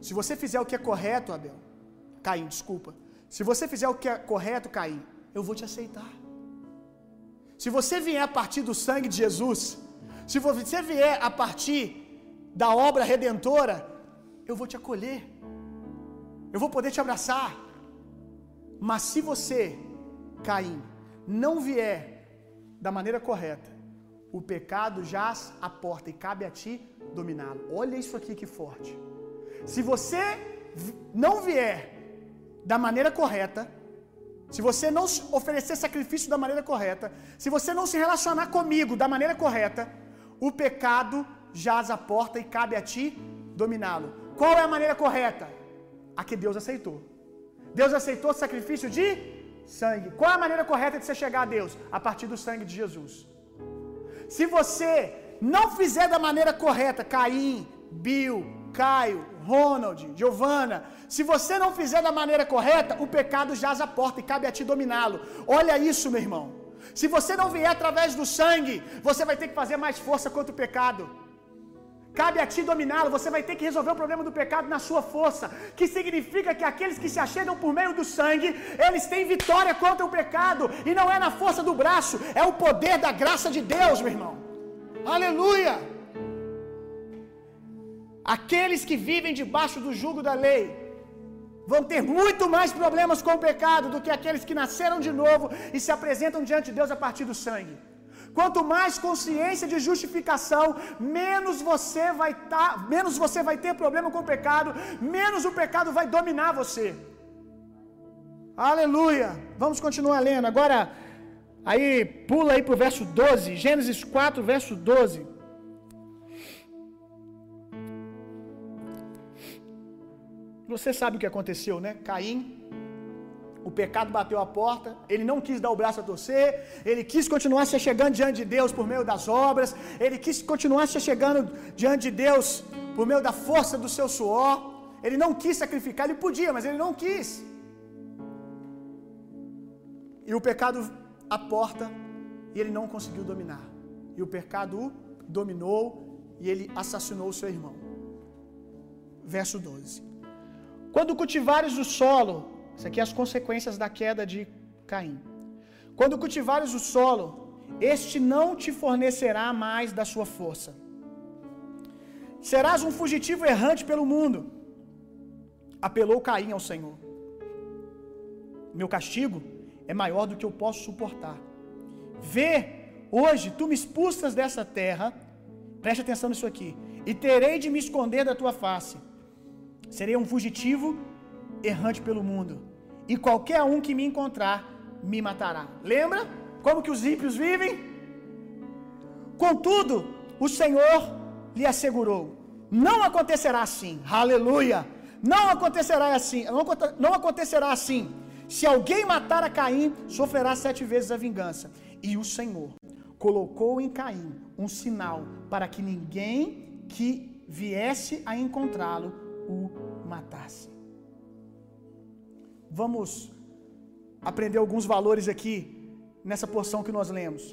Speaker 2: Se você fizer o que é correto, Abel, Caim, desculpa. Se você fizer o que é correto, Caim, eu vou te aceitar. Se você vier a partir do sangue de Jesus, se você vier a partir da obra redentora, eu vou te acolher. Eu vou poder te abraçar. Mas se você, Caim, não vier da maneira correta, o pecado jaz à porta e cabe a ti dominá-lo. Olha isso aqui que forte. Se você não vier da maneira correta, se você não oferecer sacrifício da maneira correta, se você não se relacionar comigo da maneira correta, o pecado jaz à porta e cabe a ti dominá-lo. Qual é a maneira correta? A que Deus aceitou. Deus aceitou o sacrifício de sangue. Qual é a maneira correta de você chegar a Deus? A partir do sangue de Jesus. Se você não fizer da maneira correta, Caim, Bill, Caio, Ronald, Giovana, se você não fizer da maneira correta, o pecado jaz a porta e cabe a ti dominá-lo. Olha isso, meu irmão. Se você não vier através do sangue, você vai ter que fazer mais força contra o pecado. Cabe a ti dominá-lo, você vai ter que resolver o problema do pecado na sua força, que significa que aqueles que se achegam por meio do sangue, eles têm vitória contra o pecado, e não é na força do braço, é o poder da graça de Deus, meu irmão. Aleluia! Aqueles que vivem debaixo do jugo da lei vão ter muito mais problemas com o pecado do que aqueles que nasceram de novo e se apresentam diante de Deus a partir do sangue. Quanto mais consciência de justificação, menos você vai tá, menos você vai ter problema com o pecado, menos o pecado vai dominar você. Aleluia. Vamos continuar lendo. Agora aí pula aí pro verso 12, Gênesis 4, verso 12. Você sabe o que aconteceu, né? Caim o pecado bateu a porta, ele não quis dar o braço a torcer, ele quis continuar se chegando diante de Deus por meio das obras, ele quis continuar se chegando diante de Deus por meio da força do seu suor. Ele não quis sacrificar, ele podia, mas ele não quis. E o pecado a porta e ele não conseguiu dominar. E o pecado o dominou e ele assassinou o seu irmão. Verso 12. Quando cultivares o solo, isso aqui é as consequências da queda de Caim. Quando cultivares o solo, este não te fornecerá mais da sua força. Serás um fugitivo errante pelo mundo. Apelou Caim ao Senhor. Meu castigo é maior do que eu posso suportar. Vê, hoje tu me expulsas dessa terra, preste atenção nisso aqui, e terei de me esconder da tua face. Serei um fugitivo errante pelo mundo, e qualquer um que me encontrar me matará. Lembra como que os ímpios vivem? Contudo, o Senhor lhe assegurou: Não acontecerá assim. Aleluia! Não acontecerá assim. Não acontecerá assim. Se alguém matar a Caim, sofrerá sete vezes a vingança. E o Senhor colocou em Caim um sinal para que ninguém que viesse a encontrá-lo o matasse. Vamos aprender alguns valores aqui nessa porção que nós lemos.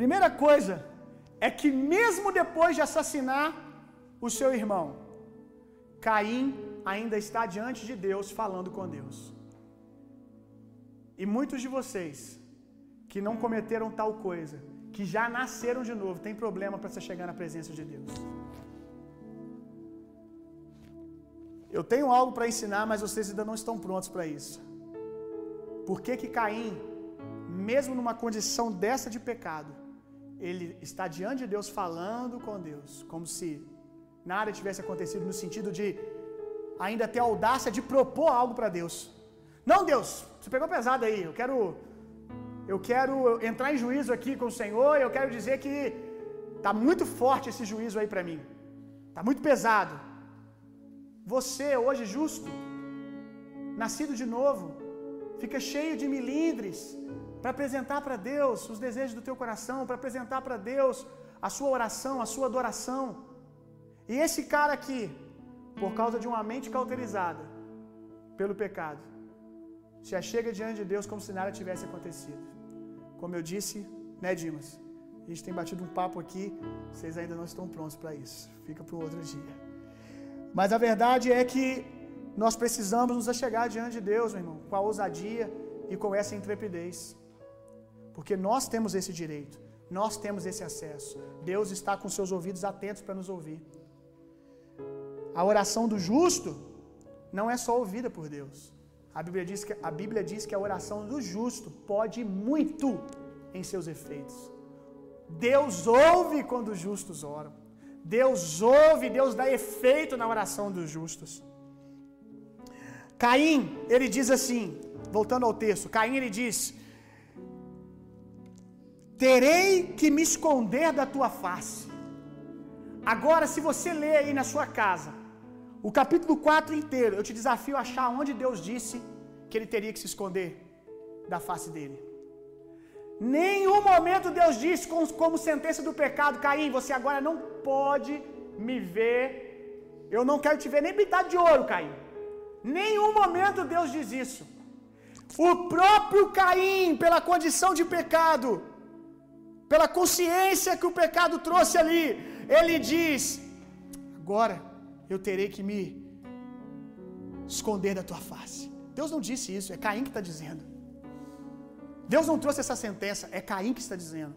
Speaker 2: Primeira coisa é que mesmo depois de assassinar o seu irmão, Caim ainda está diante de Deus falando com Deus. E muitos de vocês que não cometeram tal coisa, que já nasceram de novo, tem problema para você chegar na presença de Deus. Eu tenho algo para ensinar, mas vocês ainda não estão prontos para isso. Por que que Caim, mesmo numa condição dessa de pecado, ele está diante de Deus falando com Deus, como se nada tivesse acontecido no sentido de ainda ter audácia de propor algo para Deus. Não, Deus, você pegou pesado aí. Eu quero eu quero entrar em juízo aqui com o Senhor, eu quero dizer que tá muito forte esse juízo aí para mim. Tá muito pesado. Você hoje justo, nascido de novo, fica cheio de milindres para apresentar para Deus os desejos do teu coração, para apresentar para Deus a sua oração, a sua adoração. E esse cara aqui, por causa de uma mente cauterizada pelo pecado, se achega diante de Deus como se nada tivesse acontecido. Como eu disse, né, Dimas? A gente tem batido um papo aqui, vocês ainda não estão prontos para isso. Fica para outro dia. Mas a verdade é que nós precisamos nos achegar diante de Deus, meu irmão, com a ousadia e com essa intrepidez. Porque nós temos esse direito, nós temos esse acesso. Deus está com seus ouvidos atentos para nos ouvir. A oração do justo não é só ouvida por Deus. A Bíblia diz que a, Bíblia diz que a oração do justo pode muito em seus efeitos. Deus ouve quando os justos oram. Deus ouve, Deus dá efeito na oração dos justos. Caim, ele diz assim, voltando ao texto, Caim ele diz: Terei que me esconder da tua face. Agora, se você ler aí na sua casa, o capítulo 4 inteiro, eu te desafio a achar onde Deus disse que ele teria que se esconder da face dele. Nenhum momento Deus disse como sentença do pecado, Caim, você agora não pode me ver. Eu não quero te ver nem pintado de ouro, Caim. Nenhum momento Deus diz isso. O próprio Caim, pela condição de pecado, pela consciência que o pecado trouxe ali, ele diz: Agora eu terei que me esconder da tua face. Deus não disse isso, é Caim que está dizendo. Deus não trouxe essa sentença, é Caim que está dizendo.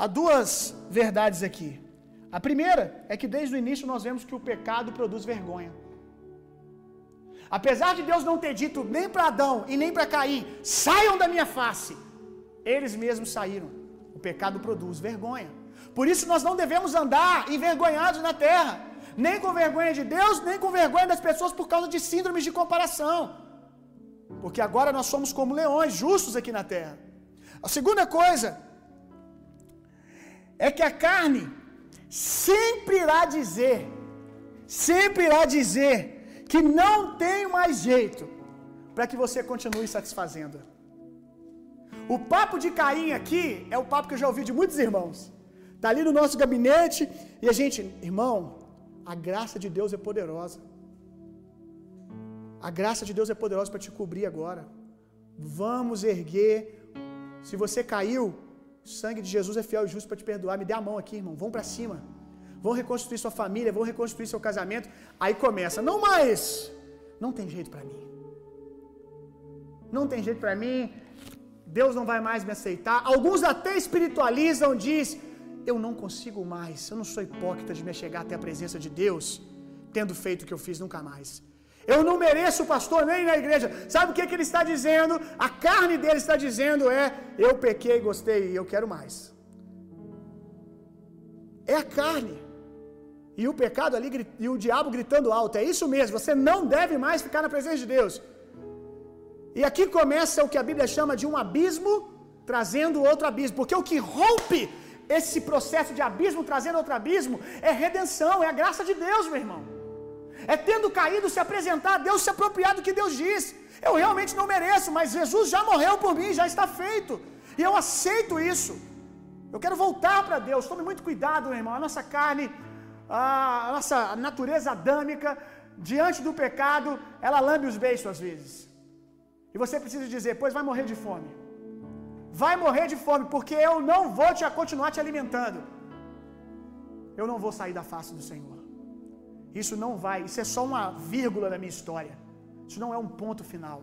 Speaker 2: Há duas verdades aqui. A primeira é que desde o início nós vemos que o pecado produz vergonha. Apesar de Deus não ter dito nem para Adão e nem para Caim, saiam da minha face, eles mesmos saíram. O pecado produz vergonha. Por isso nós não devemos andar envergonhados na terra, nem com vergonha de Deus, nem com vergonha das pessoas por causa de síndromes de comparação. Porque agora nós somos como leões justos aqui na terra. A segunda coisa é que a carne sempre irá dizer, sempre irá dizer que não tem mais jeito para que você continue satisfazendo. O papo de Caim aqui é o papo que eu já ouvi de muitos irmãos. Está ali no nosso gabinete e a gente, irmão, a graça de Deus é poderosa. A graça de Deus é poderosa para te cobrir agora. Vamos erguer. Se você caiu, o sangue de Jesus é fiel e justo para te perdoar. Me dê a mão aqui, irmão. Vão para cima. Vão reconstruir sua família, vão reconstruir seu casamento. Aí começa. Não mais. Não tem jeito para mim. Não tem jeito para mim. Deus não vai mais me aceitar. Alguns até espiritualizam, diz: eu não consigo mais, eu não sou hipócrita de me chegar até a presença de Deus, tendo feito o que eu fiz nunca mais. Eu não mereço pastor nem na igreja. Sabe o que, que ele está dizendo? A carne dele está dizendo é: eu pequei, gostei e eu quero mais. É a carne. E o pecado ali e o diabo gritando alto. É isso mesmo. Você não deve mais ficar na presença de Deus. E aqui começa o que a Bíblia chama de um abismo trazendo outro abismo. Porque o que rompe esse processo de abismo trazendo outro abismo é redenção, é a graça de Deus, meu irmão. É tendo caído se apresentar a Deus, se apropriar do que Deus diz. Eu realmente não mereço, mas Jesus já morreu por mim, já está feito. E eu aceito isso. Eu quero voltar para Deus. Tome muito cuidado, meu irmão. A nossa carne, a nossa natureza adâmica, diante do pecado, ela lambe os beiços às vezes. E você precisa dizer: Pois vai morrer de fome. Vai morrer de fome, porque eu não vou te continuar te alimentando. Eu não vou sair da face do Senhor. Isso não vai, isso é só uma vírgula na minha história. Isso não é um ponto final.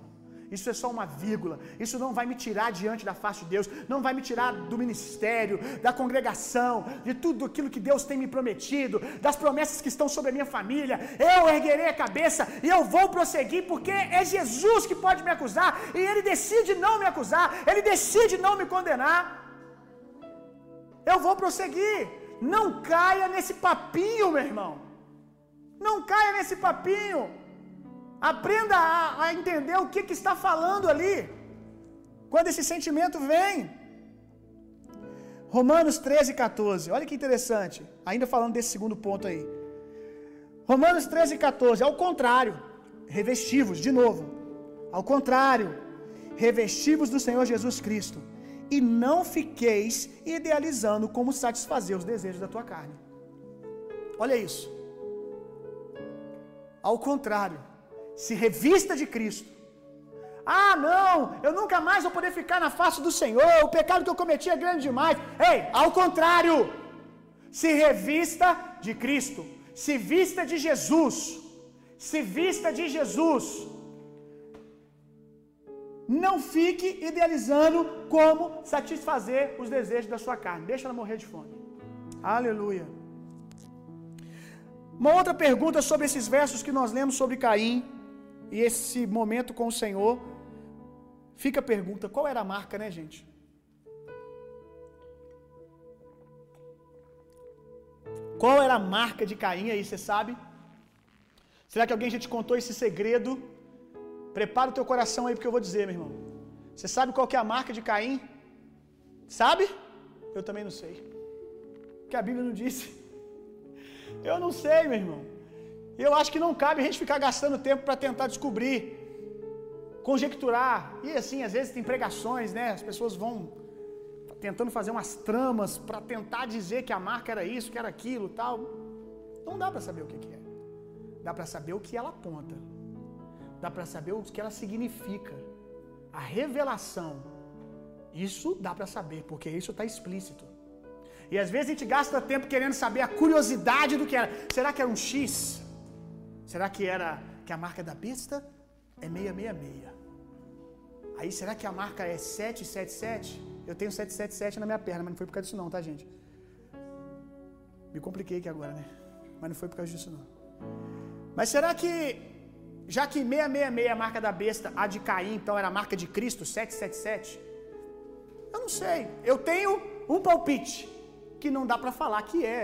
Speaker 2: Isso é só uma vírgula. Isso não vai me tirar diante da face de Deus, não vai me tirar do ministério, da congregação, de tudo aquilo que Deus tem me prometido, das promessas que estão sobre a minha família. Eu erguerei a cabeça e eu vou prosseguir, porque é Jesus que pode me acusar e Ele decide não me acusar, Ele decide não me condenar. Eu vou prosseguir. Não caia nesse papinho, meu irmão. Não caia nesse papinho. Aprenda a, a entender o que, que está falando ali. Quando esse sentimento vem. Romanos 13, 14. Olha que interessante. Ainda falando desse segundo ponto aí. Romanos 13, 14. Ao contrário, revestivos, de novo. Ao contrário, revestivos do Senhor Jesus Cristo. E não fiqueis idealizando como satisfazer os desejos da tua carne. Olha isso. Ao contrário, se revista de Cristo. Ah, não, eu nunca mais vou poder ficar na face do Senhor, o pecado que eu cometi é grande demais. Ei, ao contrário, se revista de Cristo, se vista de Jesus, se vista de Jesus. Não fique idealizando como satisfazer os desejos da sua carne, deixa ela morrer de fome. Aleluia. Uma outra pergunta sobre esses versos que nós lemos sobre Caim e esse momento com o Senhor. Fica a pergunta: qual era a marca, né, gente? Qual era a marca de Caim aí, você sabe? Será que alguém já te contou esse segredo? Prepara o teu coração aí porque eu vou dizer, meu irmão. Você sabe qual que é a marca de Caim? Sabe? Eu também não sei. Porque a Bíblia não disse. Eu não sei, meu irmão. Eu acho que não cabe a gente ficar gastando tempo para tentar descobrir, conjecturar. E assim, às vezes tem pregações, né? As pessoas vão tentando fazer umas tramas para tentar dizer que a marca era isso, que era aquilo, tal. Não dá para saber o que, que é. Dá para saber o que ela aponta. Dá para saber o que ela significa. A revelação. Isso dá para saber, porque isso está explícito. E às vezes a gente gasta tempo querendo saber a curiosidade do que era. Será que era um X? Será que era que a marca da besta é 666? Aí será que a marca é 777? Eu tenho 777 na minha perna, mas não foi por causa disso não, tá, gente? Me compliquei aqui agora, né? Mas não foi por causa disso não. Mas será que já que 666 é a marca da besta, a de Caim, então era a marca de Cristo, 777? Eu não sei. Eu tenho um palpite que não dá para falar que é.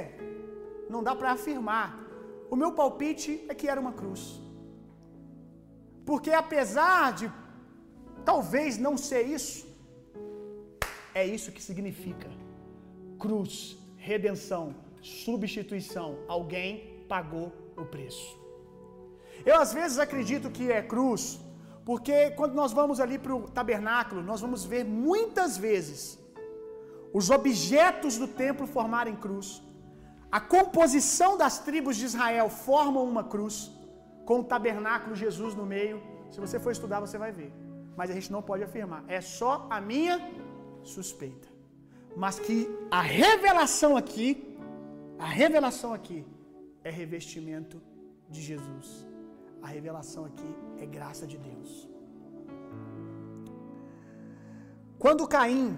Speaker 2: Não dá para afirmar. O meu palpite é que era uma cruz. Porque apesar de talvez não ser isso, é isso que significa cruz, redenção, substituição. Alguém pagou o preço. Eu às vezes acredito que é cruz, porque quando nós vamos ali para o tabernáculo, nós vamos ver muitas vezes os objetos do templo formarem cruz. A composição das tribos de Israel formam uma cruz, com o tabernáculo Jesus no meio. Se você for estudar, você vai ver. Mas a gente não pode afirmar. É só a minha suspeita. Mas que a revelação aqui, a revelação aqui é revestimento de Jesus. A revelação aqui é graça de Deus. Quando Caim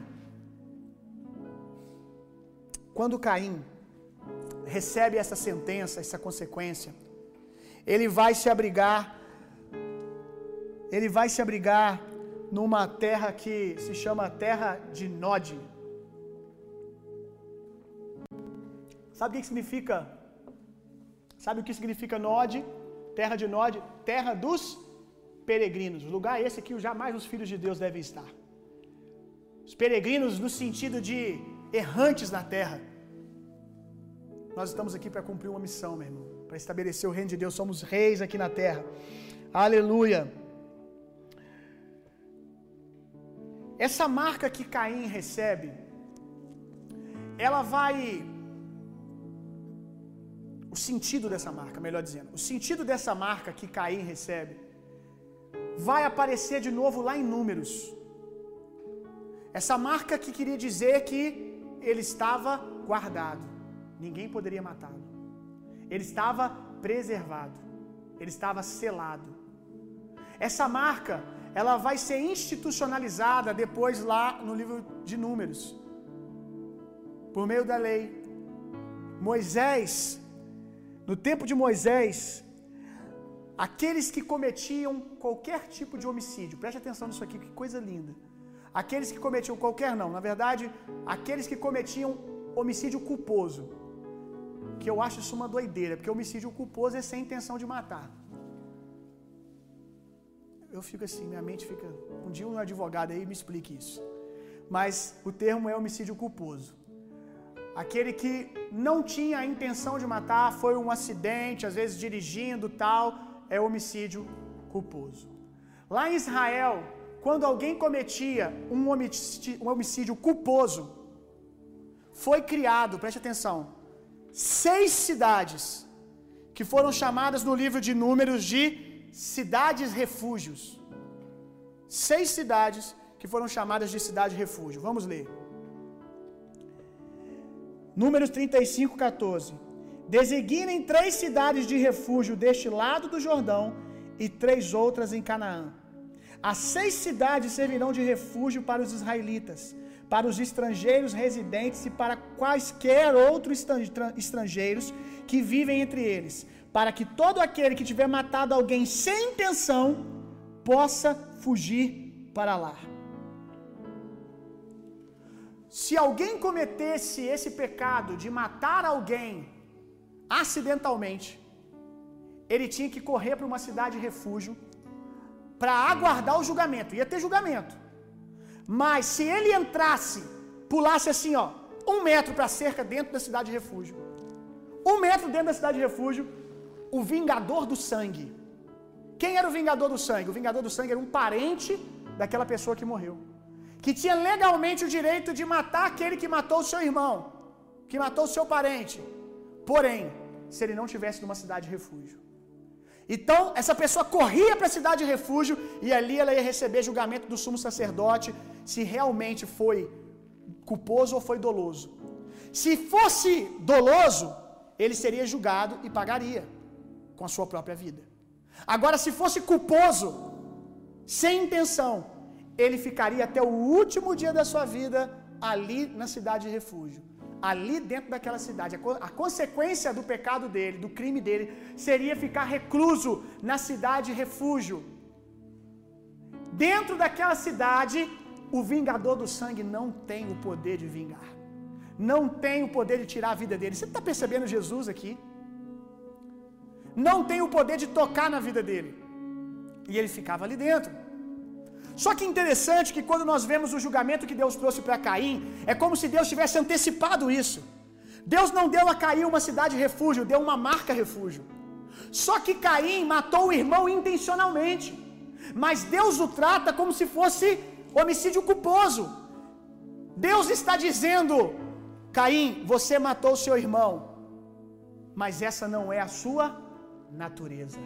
Speaker 2: quando Caim recebe essa sentença, essa consequência, ele vai se abrigar, ele vai se abrigar numa terra que se chama terra de Nod. Sabe o que significa? Sabe o que significa Nod? Terra de Nod, terra dos peregrinos. Lugar esse que jamais os filhos de Deus devem estar. Os peregrinos no sentido de errantes na terra. Nós estamos aqui para cumprir uma missão, meu irmão, para estabelecer o reino de Deus. Somos reis aqui na terra. Aleluia. Essa marca que Caim recebe, ela vai o sentido dessa marca, melhor dizendo, o sentido dessa marca que Caim recebe vai aparecer de novo lá em Números. Essa marca que queria dizer que ele estava guardado, ninguém poderia matá-lo. Ele estava preservado, ele estava selado. Essa marca, ela vai ser institucionalizada depois lá no livro de Números, por meio da lei. Moisés no tempo de Moisés, aqueles que cometiam qualquer tipo de homicídio, preste atenção nisso aqui, que coisa linda. Aqueles que cometiam qualquer não, na verdade, aqueles que cometiam homicídio culposo, que eu acho isso uma doideira, porque homicídio culposo é sem intenção de matar. Eu fico assim, minha mente fica. Um dia um advogado aí me explique isso. Mas o termo é homicídio culposo. Aquele que não tinha a intenção de matar, foi um acidente, às vezes dirigindo, tal, é homicídio culposo. Lá em Israel, quando alguém cometia um homicídio, um homicídio culposo, foi criado, preste atenção, seis cidades que foram chamadas no livro de Números de cidades refúgios. Seis cidades que foram chamadas de cidade refúgio. Vamos ler. Números 35, 14. Designem três cidades de refúgio deste lado do Jordão e três outras em Canaã. As seis cidades servirão de refúgio para os israelitas, para os estrangeiros residentes e para quaisquer outros estrangeiros que vivem entre eles, para que todo aquele que tiver matado alguém sem intenção possa fugir para lá. Se alguém cometesse esse pecado de matar alguém acidentalmente, ele tinha que correr para uma cidade de refúgio para aguardar o julgamento. Ia ter julgamento. Mas se ele entrasse, pulasse assim, ó, um metro para a cerca dentro da cidade de refúgio, um metro dentro da cidade de refúgio, o vingador do sangue. Quem era o vingador do sangue? O vingador do sangue era um parente daquela pessoa que morreu que tinha legalmente o direito de matar aquele que matou o seu irmão, que matou o seu parente. Porém, se ele não tivesse numa cidade de refúgio. Então, essa pessoa corria para a cidade de refúgio e ali ela ia receber julgamento do sumo sacerdote se realmente foi culposo ou foi doloso. Se fosse doloso, ele seria julgado e pagaria com a sua própria vida. Agora, se fosse culposo, sem intenção, ele ficaria até o último dia da sua vida ali na cidade de refúgio. Ali dentro daquela cidade. A, consequência do pecado dele, do crime dele, seria ficar recluso na cidade de refúgio. Dentro daquela cidade, o vingador do sangue não tem o poder de vingar. Não tem o poder de tirar a vida dele. Você está percebendo Jesus aqui? Não tem o poder de tocar na vida dele. E ele ficava ali dentro. Só que interessante que quando nós vemos o julgamento que Deus trouxe para Caim, é como se Deus tivesse antecipado isso. Deus não deu a Caim uma cidade refúgio, deu uma marca refúgio. Só que Caim matou o irmão intencionalmente. Mas Deus o trata como se fosse homicídio culposo. Deus está dizendo: Caim, você matou seu irmão, mas essa não é a sua natureza.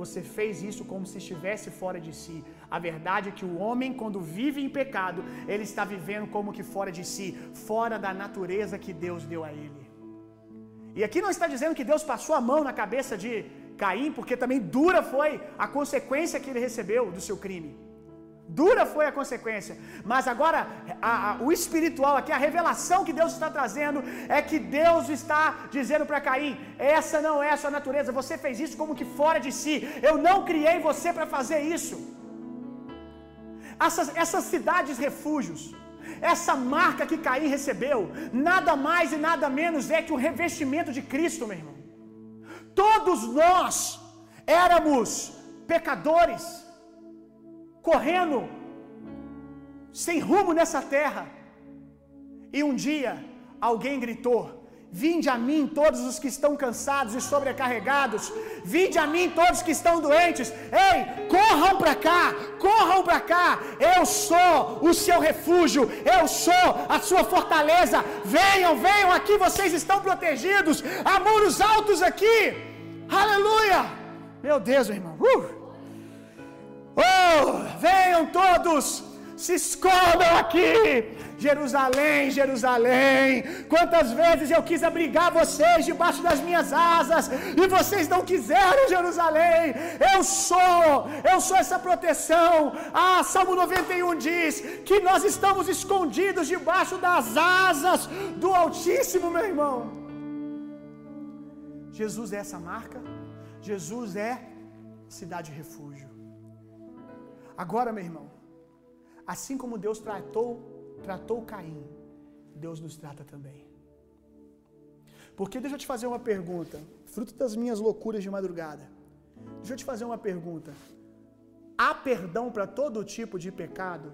Speaker 2: Você fez isso como se estivesse fora de si. A verdade é que o homem, quando vive em pecado, ele está vivendo como que fora de si, fora da natureza que Deus deu a ele. E aqui não está dizendo que Deus passou a mão na cabeça de Caim, porque também dura foi a consequência que ele recebeu do seu crime. Dura foi a consequência. Mas agora, a, a, o espiritual aqui, a revelação que Deus está trazendo, é que Deus está dizendo para Caim: essa não é a sua natureza, você fez isso como que fora de si. Eu não criei você para fazer isso. Essas, essas cidades refúgios, essa marca que Caim recebeu, nada mais e nada menos é que o revestimento de Cristo, meu irmão. Todos nós éramos pecadores, correndo sem rumo nessa terra. E um dia alguém gritou: Vinde a mim todos os que estão cansados e sobrecarregados. Vinde a mim todos que estão doentes. Ei, corram para cá, corram para cá. Eu sou o seu refúgio, eu sou a sua fortaleza. Venham, venham aqui, vocês estão protegidos. Há muros altos aqui. Aleluia! Meu Deus, meu irmão. Uh! Oh, venham todos, se escondam aqui. Jerusalém, Jerusalém, quantas vezes eu quis abrigar vocês debaixo das minhas asas e vocês não quiseram, Jerusalém. Eu sou, eu sou essa proteção. Ah, Salmo 91 diz que nós estamos escondidos debaixo das asas do Altíssimo, meu irmão. Jesus é essa marca, Jesus é cidade refúgio. Agora, meu irmão, assim como Deus tratou tratou Caim, Deus nos trata também. Porque deixa eu te fazer uma pergunta, fruto das minhas loucuras de madrugada. Deixa eu te fazer uma pergunta. Há perdão para todo tipo de pecado?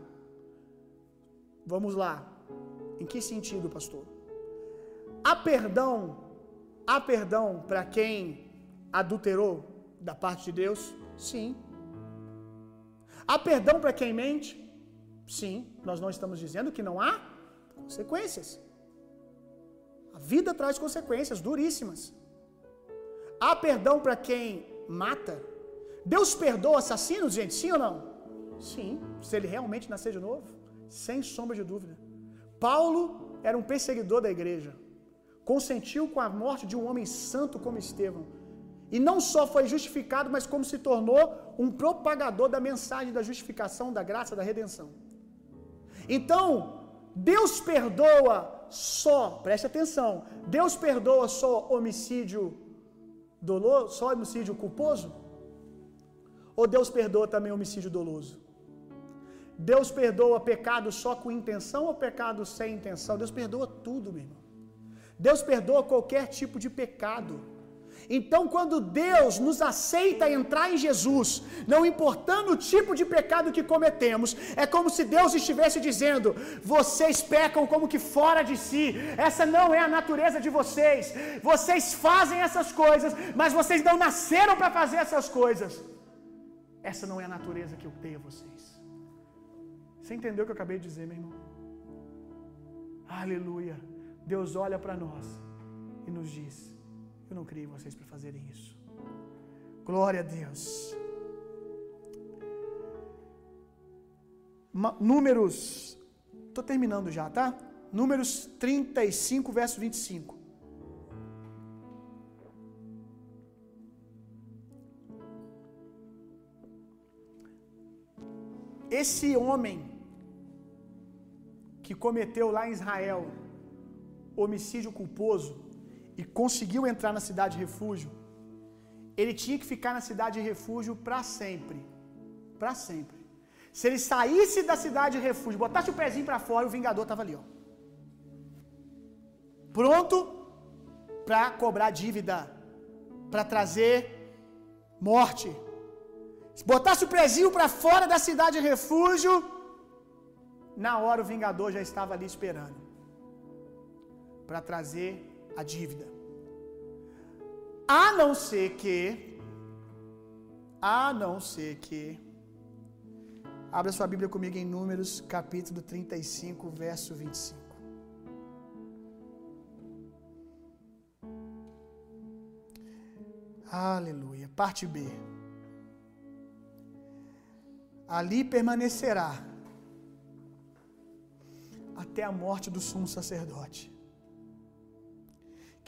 Speaker 2: Vamos lá. Em que sentido, pastor? Há perdão, há perdão para quem adulterou da parte de Deus? Sim. Há perdão para quem mente? Sim, nós não estamos dizendo que não há consequências. A vida traz consequências duríssimas. Há perdão para quem mata? Deus perdoa assassinos, gente? Sim ou não? Sim, se ele realmente nascer de novo, sem sombra de dúvida. Paulo era um perseguidor da igreja, consentiu com a morte de um homem santo como Estevão. E não só foi justificado, mas como se tornou um propagador da mensagem da justificação, da graça, da redenção. Então, Deus perdoa só, preste atenção, Deus perdoa só homicídio doloso, só homicídio culposo? Ou Deus perdoa também homicídio doloso? Deus perdoa pecado só com intenção ou pecado sem intenção? Deus perdoa tudo, meu irmão. Deus perdoa qualquer tipo de pecado. Então, quando Deus nos aceita entrar em Jesus, não importando o tipo de pecado que cometemos, é como se Deus estivesse dizendo: vocês pecam como que fora de si, essa não é a natureza de vocês, vocês fazem essas coisas, mas vocês não nasceram para fazer essas coisas, essa não é a natureza que eu tenho a vocês. Você entendeu o que eu acabei de dizer, meu irmão? Aleluia. Deus olha para nós e nos diz: Eu não criei vocês para fazerem isso. Glória a Deus. Números, estou terminando já, tá? Números 35, verso 25. Esse homem que cometeu lá em Israel homicídio culposo e conseguiu entrar na cidade de refúgio, ele tinha que ficar na cidade de refúgio para sempre. Para sempre. Se ele saísse da cidade de refúgio, botasse o pezinho para fora, o vingador estava ali, ó. Pronto para cobrar dívida, para trazer morte. Se botasse o pezinho para fora da cidade de refúgio, na hora o vingador já estava ali esperando para trazer a dívida. A não ser que a não ser que Abra sua Bíblia comigo em Números, capítulo 35, verso 25. Aleluia. Parte B. Ali permanecerá até a morte do sumo sacerdote,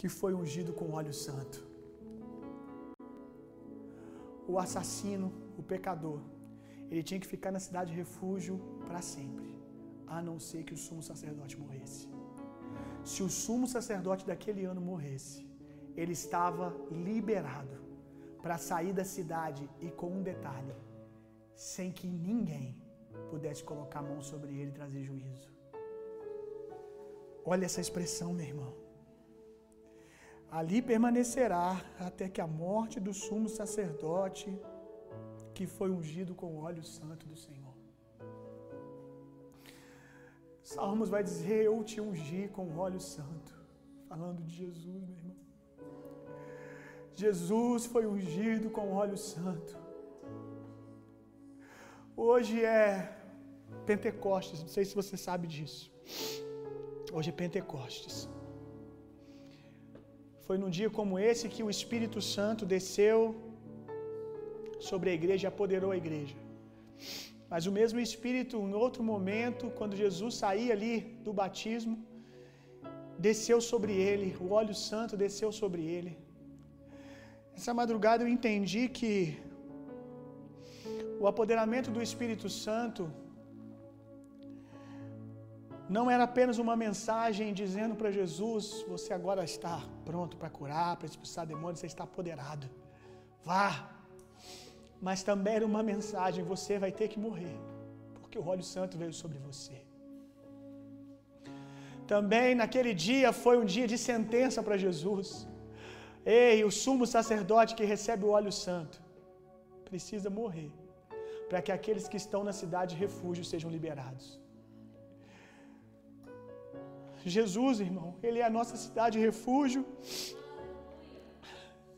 Speaker 2: que foi ungido com óleo santo. O assassino, o pecador, ele tinha que ficar na cidade de refúgio para sempre, a não ser que o sumo sacerdote morresse. Se o sumo sacerdote daquele ano morresse, ele estava liberado para sair da cidade e com um detalhe, sem que ninguém pudesse colocar a mão sobre ele e trazer juízo. Olha essa expressão, meu irmão. Ali permanecerá até que a morte do sumo sacerdote, que foi ungido com o óleo santo do Senhor. Salmos vai dizer: Eu te ungi com óleo santo. Falando de Jesus, meu irmão. Jesus foi ungido com óleo santo. Hoje é Pentecostes, não sei se você sabe disso. Hoje é Pentecostes. Foi num dia como esse que o Espírito Santo desceu sobre a igreja apoderou a igreja. Mas o mesmo Espírito, em outro momento, quando Jesus saía ali do batismo, desceu sobre ele, o óleo santo desceu sobre ele. Essa madrugada eu entendi que o apoderamento do Espírito Santo não era apenas uma mensagem dizendo para Jesus: você agora está pronto para curar, para expulsar demônios, você está apoderado. Vá. Mas também era uma mensagem: você vai ter que morrer, porque o óleo santo veio sobre você. Também naquele dia foi um dia de sentença para Jesus. Ei, o sumo sacerdote que recebe o óleo santo precisa morrer para que aqueles que estão na cidade de refúgio sejam liberados. Jesus, irmão, Ele é a nossa cidade de refúgio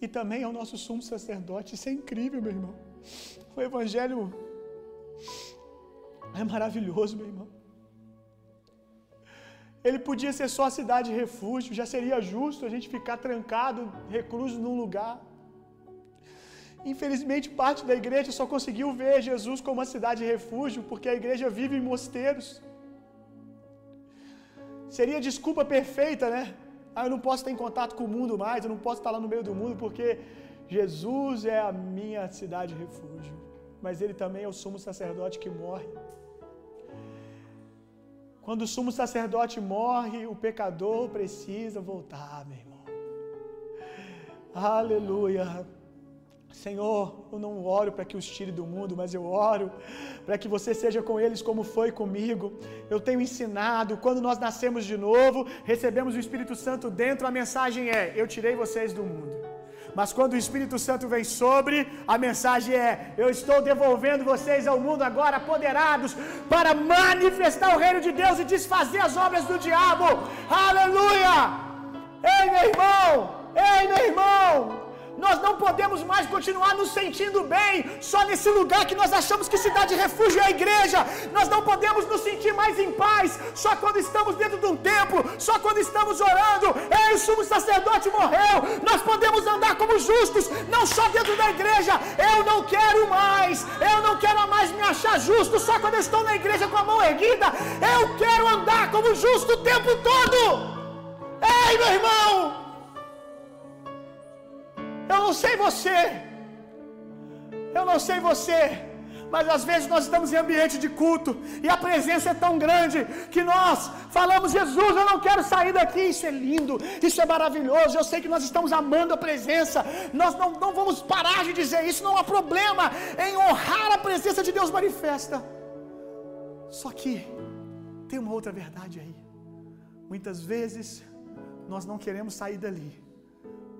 Speaker 2: e também é o nosso sumo sacerdote. Isso é incrível, meu irmão. O Evangelho é maravilhoso, meu irmão. Ele podia ser só a cidade de refúgio, já seria justo a gente ficar trancado, recluso num lugar. Infelizmente, parte da igreja só conseguiu ver Jesus como uma cidade de refúgio, porque a igreja vive em mosteiros. Seria desculpa perfeita, né? Ah, eu não posso estar em contato com o mundo mais, eu não posso estar lá no meio do mundo, porque Jesus é a minha cidade de refúgio. Mas ele também é o sumo sacerdote que morre. Quando o sumo sacerdote morre, o pecador precisa voltar, meu irmão. Aleluia. Senhor, eu não oro para que os tire do mundo, mas eu oro para que você seja com eles como foi comigo. Eu tenho ensinado, quando nós nascemos de novo, recebemos o Espírito Santo dentro, a mensagem é: Eu tirei vocês do mundo. Mas quando o Espírito Santo vem sobre, a mensagem é: Eu estou devolvendo vocês ao mundo agora, apoderados, para manifestar o reino de Deus e desfazer as obras do diabo. Aleluia! Ei, meu irmão! Ei, meu irmão! Nós não podemos mais continuar nos sentindo bem só nesse lugar que nós achamos que cidade de refúgio é a igreja. Nós não podemos nos sentir mais em paz só quando estamos dentro de um templo, só quando estamos orando. Ei, o sumo sacerdote morreu. Nós podemos andar como justos, não só dentro da igreja. Eu não quero mais, eu não quero mais me achar justo só quando estou na igreja com a mão erguida. Eu quero andar como justo o tempo todo. Ei, meu irmão! Não sei você, eu não sei você, mas às vezes nós estamos em ambiente de culto e a presença é tão grande que nós falamos: Jesus, eu não quero sair daqui. Isso é lindo, isso é maravilhoso. Eu sei que nós estamos amando a presença, nós não, não vamos parar de dizer isso, não há problema em honrar a presença de Deus manifesta. Só que tem uma outra verdade aí. Muitas vezes nós não queremos sair dali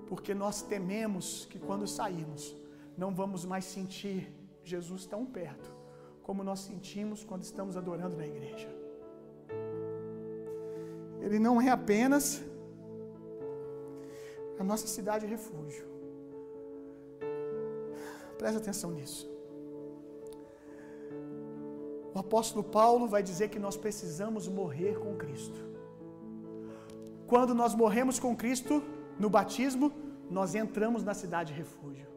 Speaker 2: porque nós tememos que quando sairmos, não vamos mais sentir Jesus tão perto, como nós sentimos quando estamos adorando na igreja. Ele não é apenas a nossa cidade de refúgio. Preste atenção nisso. O apóstolo Paulo vai dizer que nós precisamos morrer com Cristo. Quando nós morremos com Cristo, no batismo, nós entramos na cidade de refúgio.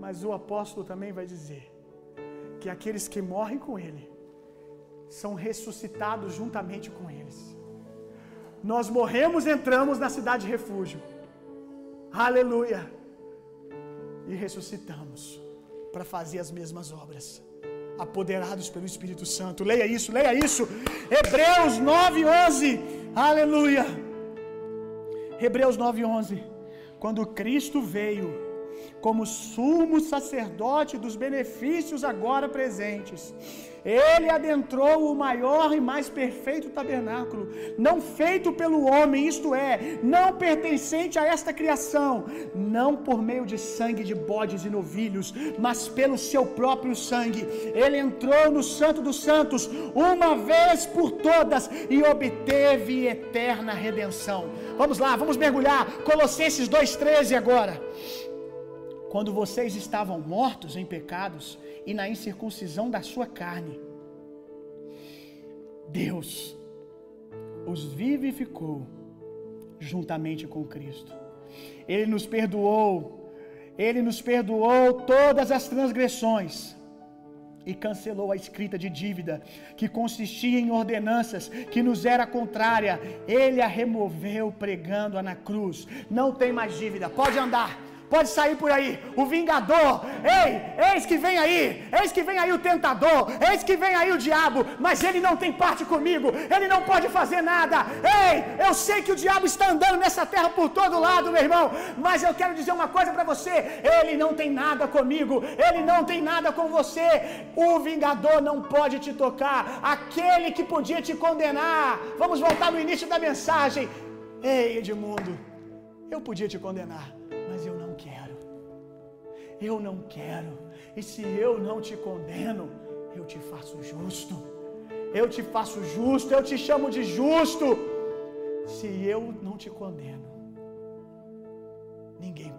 Speaker 2: Mas o apóstolo também vai dizer que aqueles que morrem com ele são ressuscitados juntamente com eles. Nós morremos, entramos na cidade de refúgio. Aleluia! E ressuscitamos para fazer as mesmas obras, apoderados pelo Espírito Santo. Leia isso, leia isso. Hebreus 9:11. Aleluia! Hebreus 9:11. Quando Cristo veio, como sumo sacerdote dos benefícios agora presentes. Ele adentrou o maior e mais perfeito tabernáculo, não feito pelo homem, isto é, não pertencente a esta criação, não por meio de sangue de bodes e novilhos, mas pelo seu próprio sangue. Ele entrou no Santo dos Santos uma vez por todas e obteve eterna redenção. Vamos lá, vamos mergulhar. Colossenses 2,13 agora. Quando vocês estavam mortos em pecados e na incircuncisão da sua carne, Deus os vivificou juntamente com Cristo. Ele nos perdoou, ele nos perdoou todas as transgressões e cancelou a escrita de dívida que consistia em ordenanças que nos era contrária. Ele a removeu pregando-a na cruz. Não tem mais dívida, pode andar pode sair por aí, o vingador, ei, eis que vem aí, eis que vem aí o tentador, eis que vem aí o diabo, mas ele não tem parte comigo, ele não pode fazer nada, ei, eu sei que o diabo está andando nessa terra por todo lado, meu irmão, mas eu quero dizer uma coisa para você, ele não tem nada comigo, ele não tem nada com você, o vingador não pode te tocar, aquele que podia te condenar, vamos voltar no início da mensagem, ei Edmundo, eu podia te condenar, Eu não quero. E se eu não te condeno, eu te faço justo. Eu te faço justo, eu te chamo de justo. Se eu não te condeno, ninguém.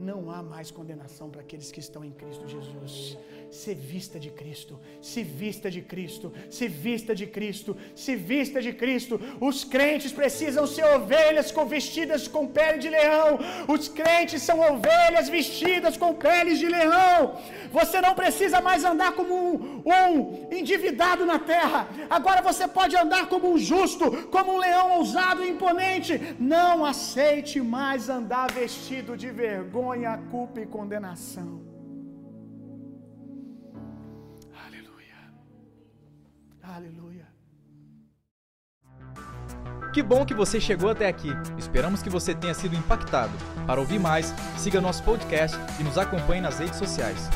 Speaker 2: Não há mais condenação para aqueles que estão em Cristo Jesus. Se vista de Cristo, se vista de Cristo, se vista de Cristo, se vista de Cristo. Os crentes precisam ser ovelhas com vestidas com pele de leão. Os crentes são ovelhas vestidas com peles de leão. Você não precisa mais andar como um, um endividado na terra. Agora você pode andar como um justo, como um leão ousado e imponente. Não aceite mais andar vestido de vergonha, culpa e condenação. Aleluia.
Speaker 1: Que bom que você chegou até aqui. Esperamos que você tenha sido impactado. Para ouvir mais, siga nosso podcast e nos acompanhe nas redes sociais.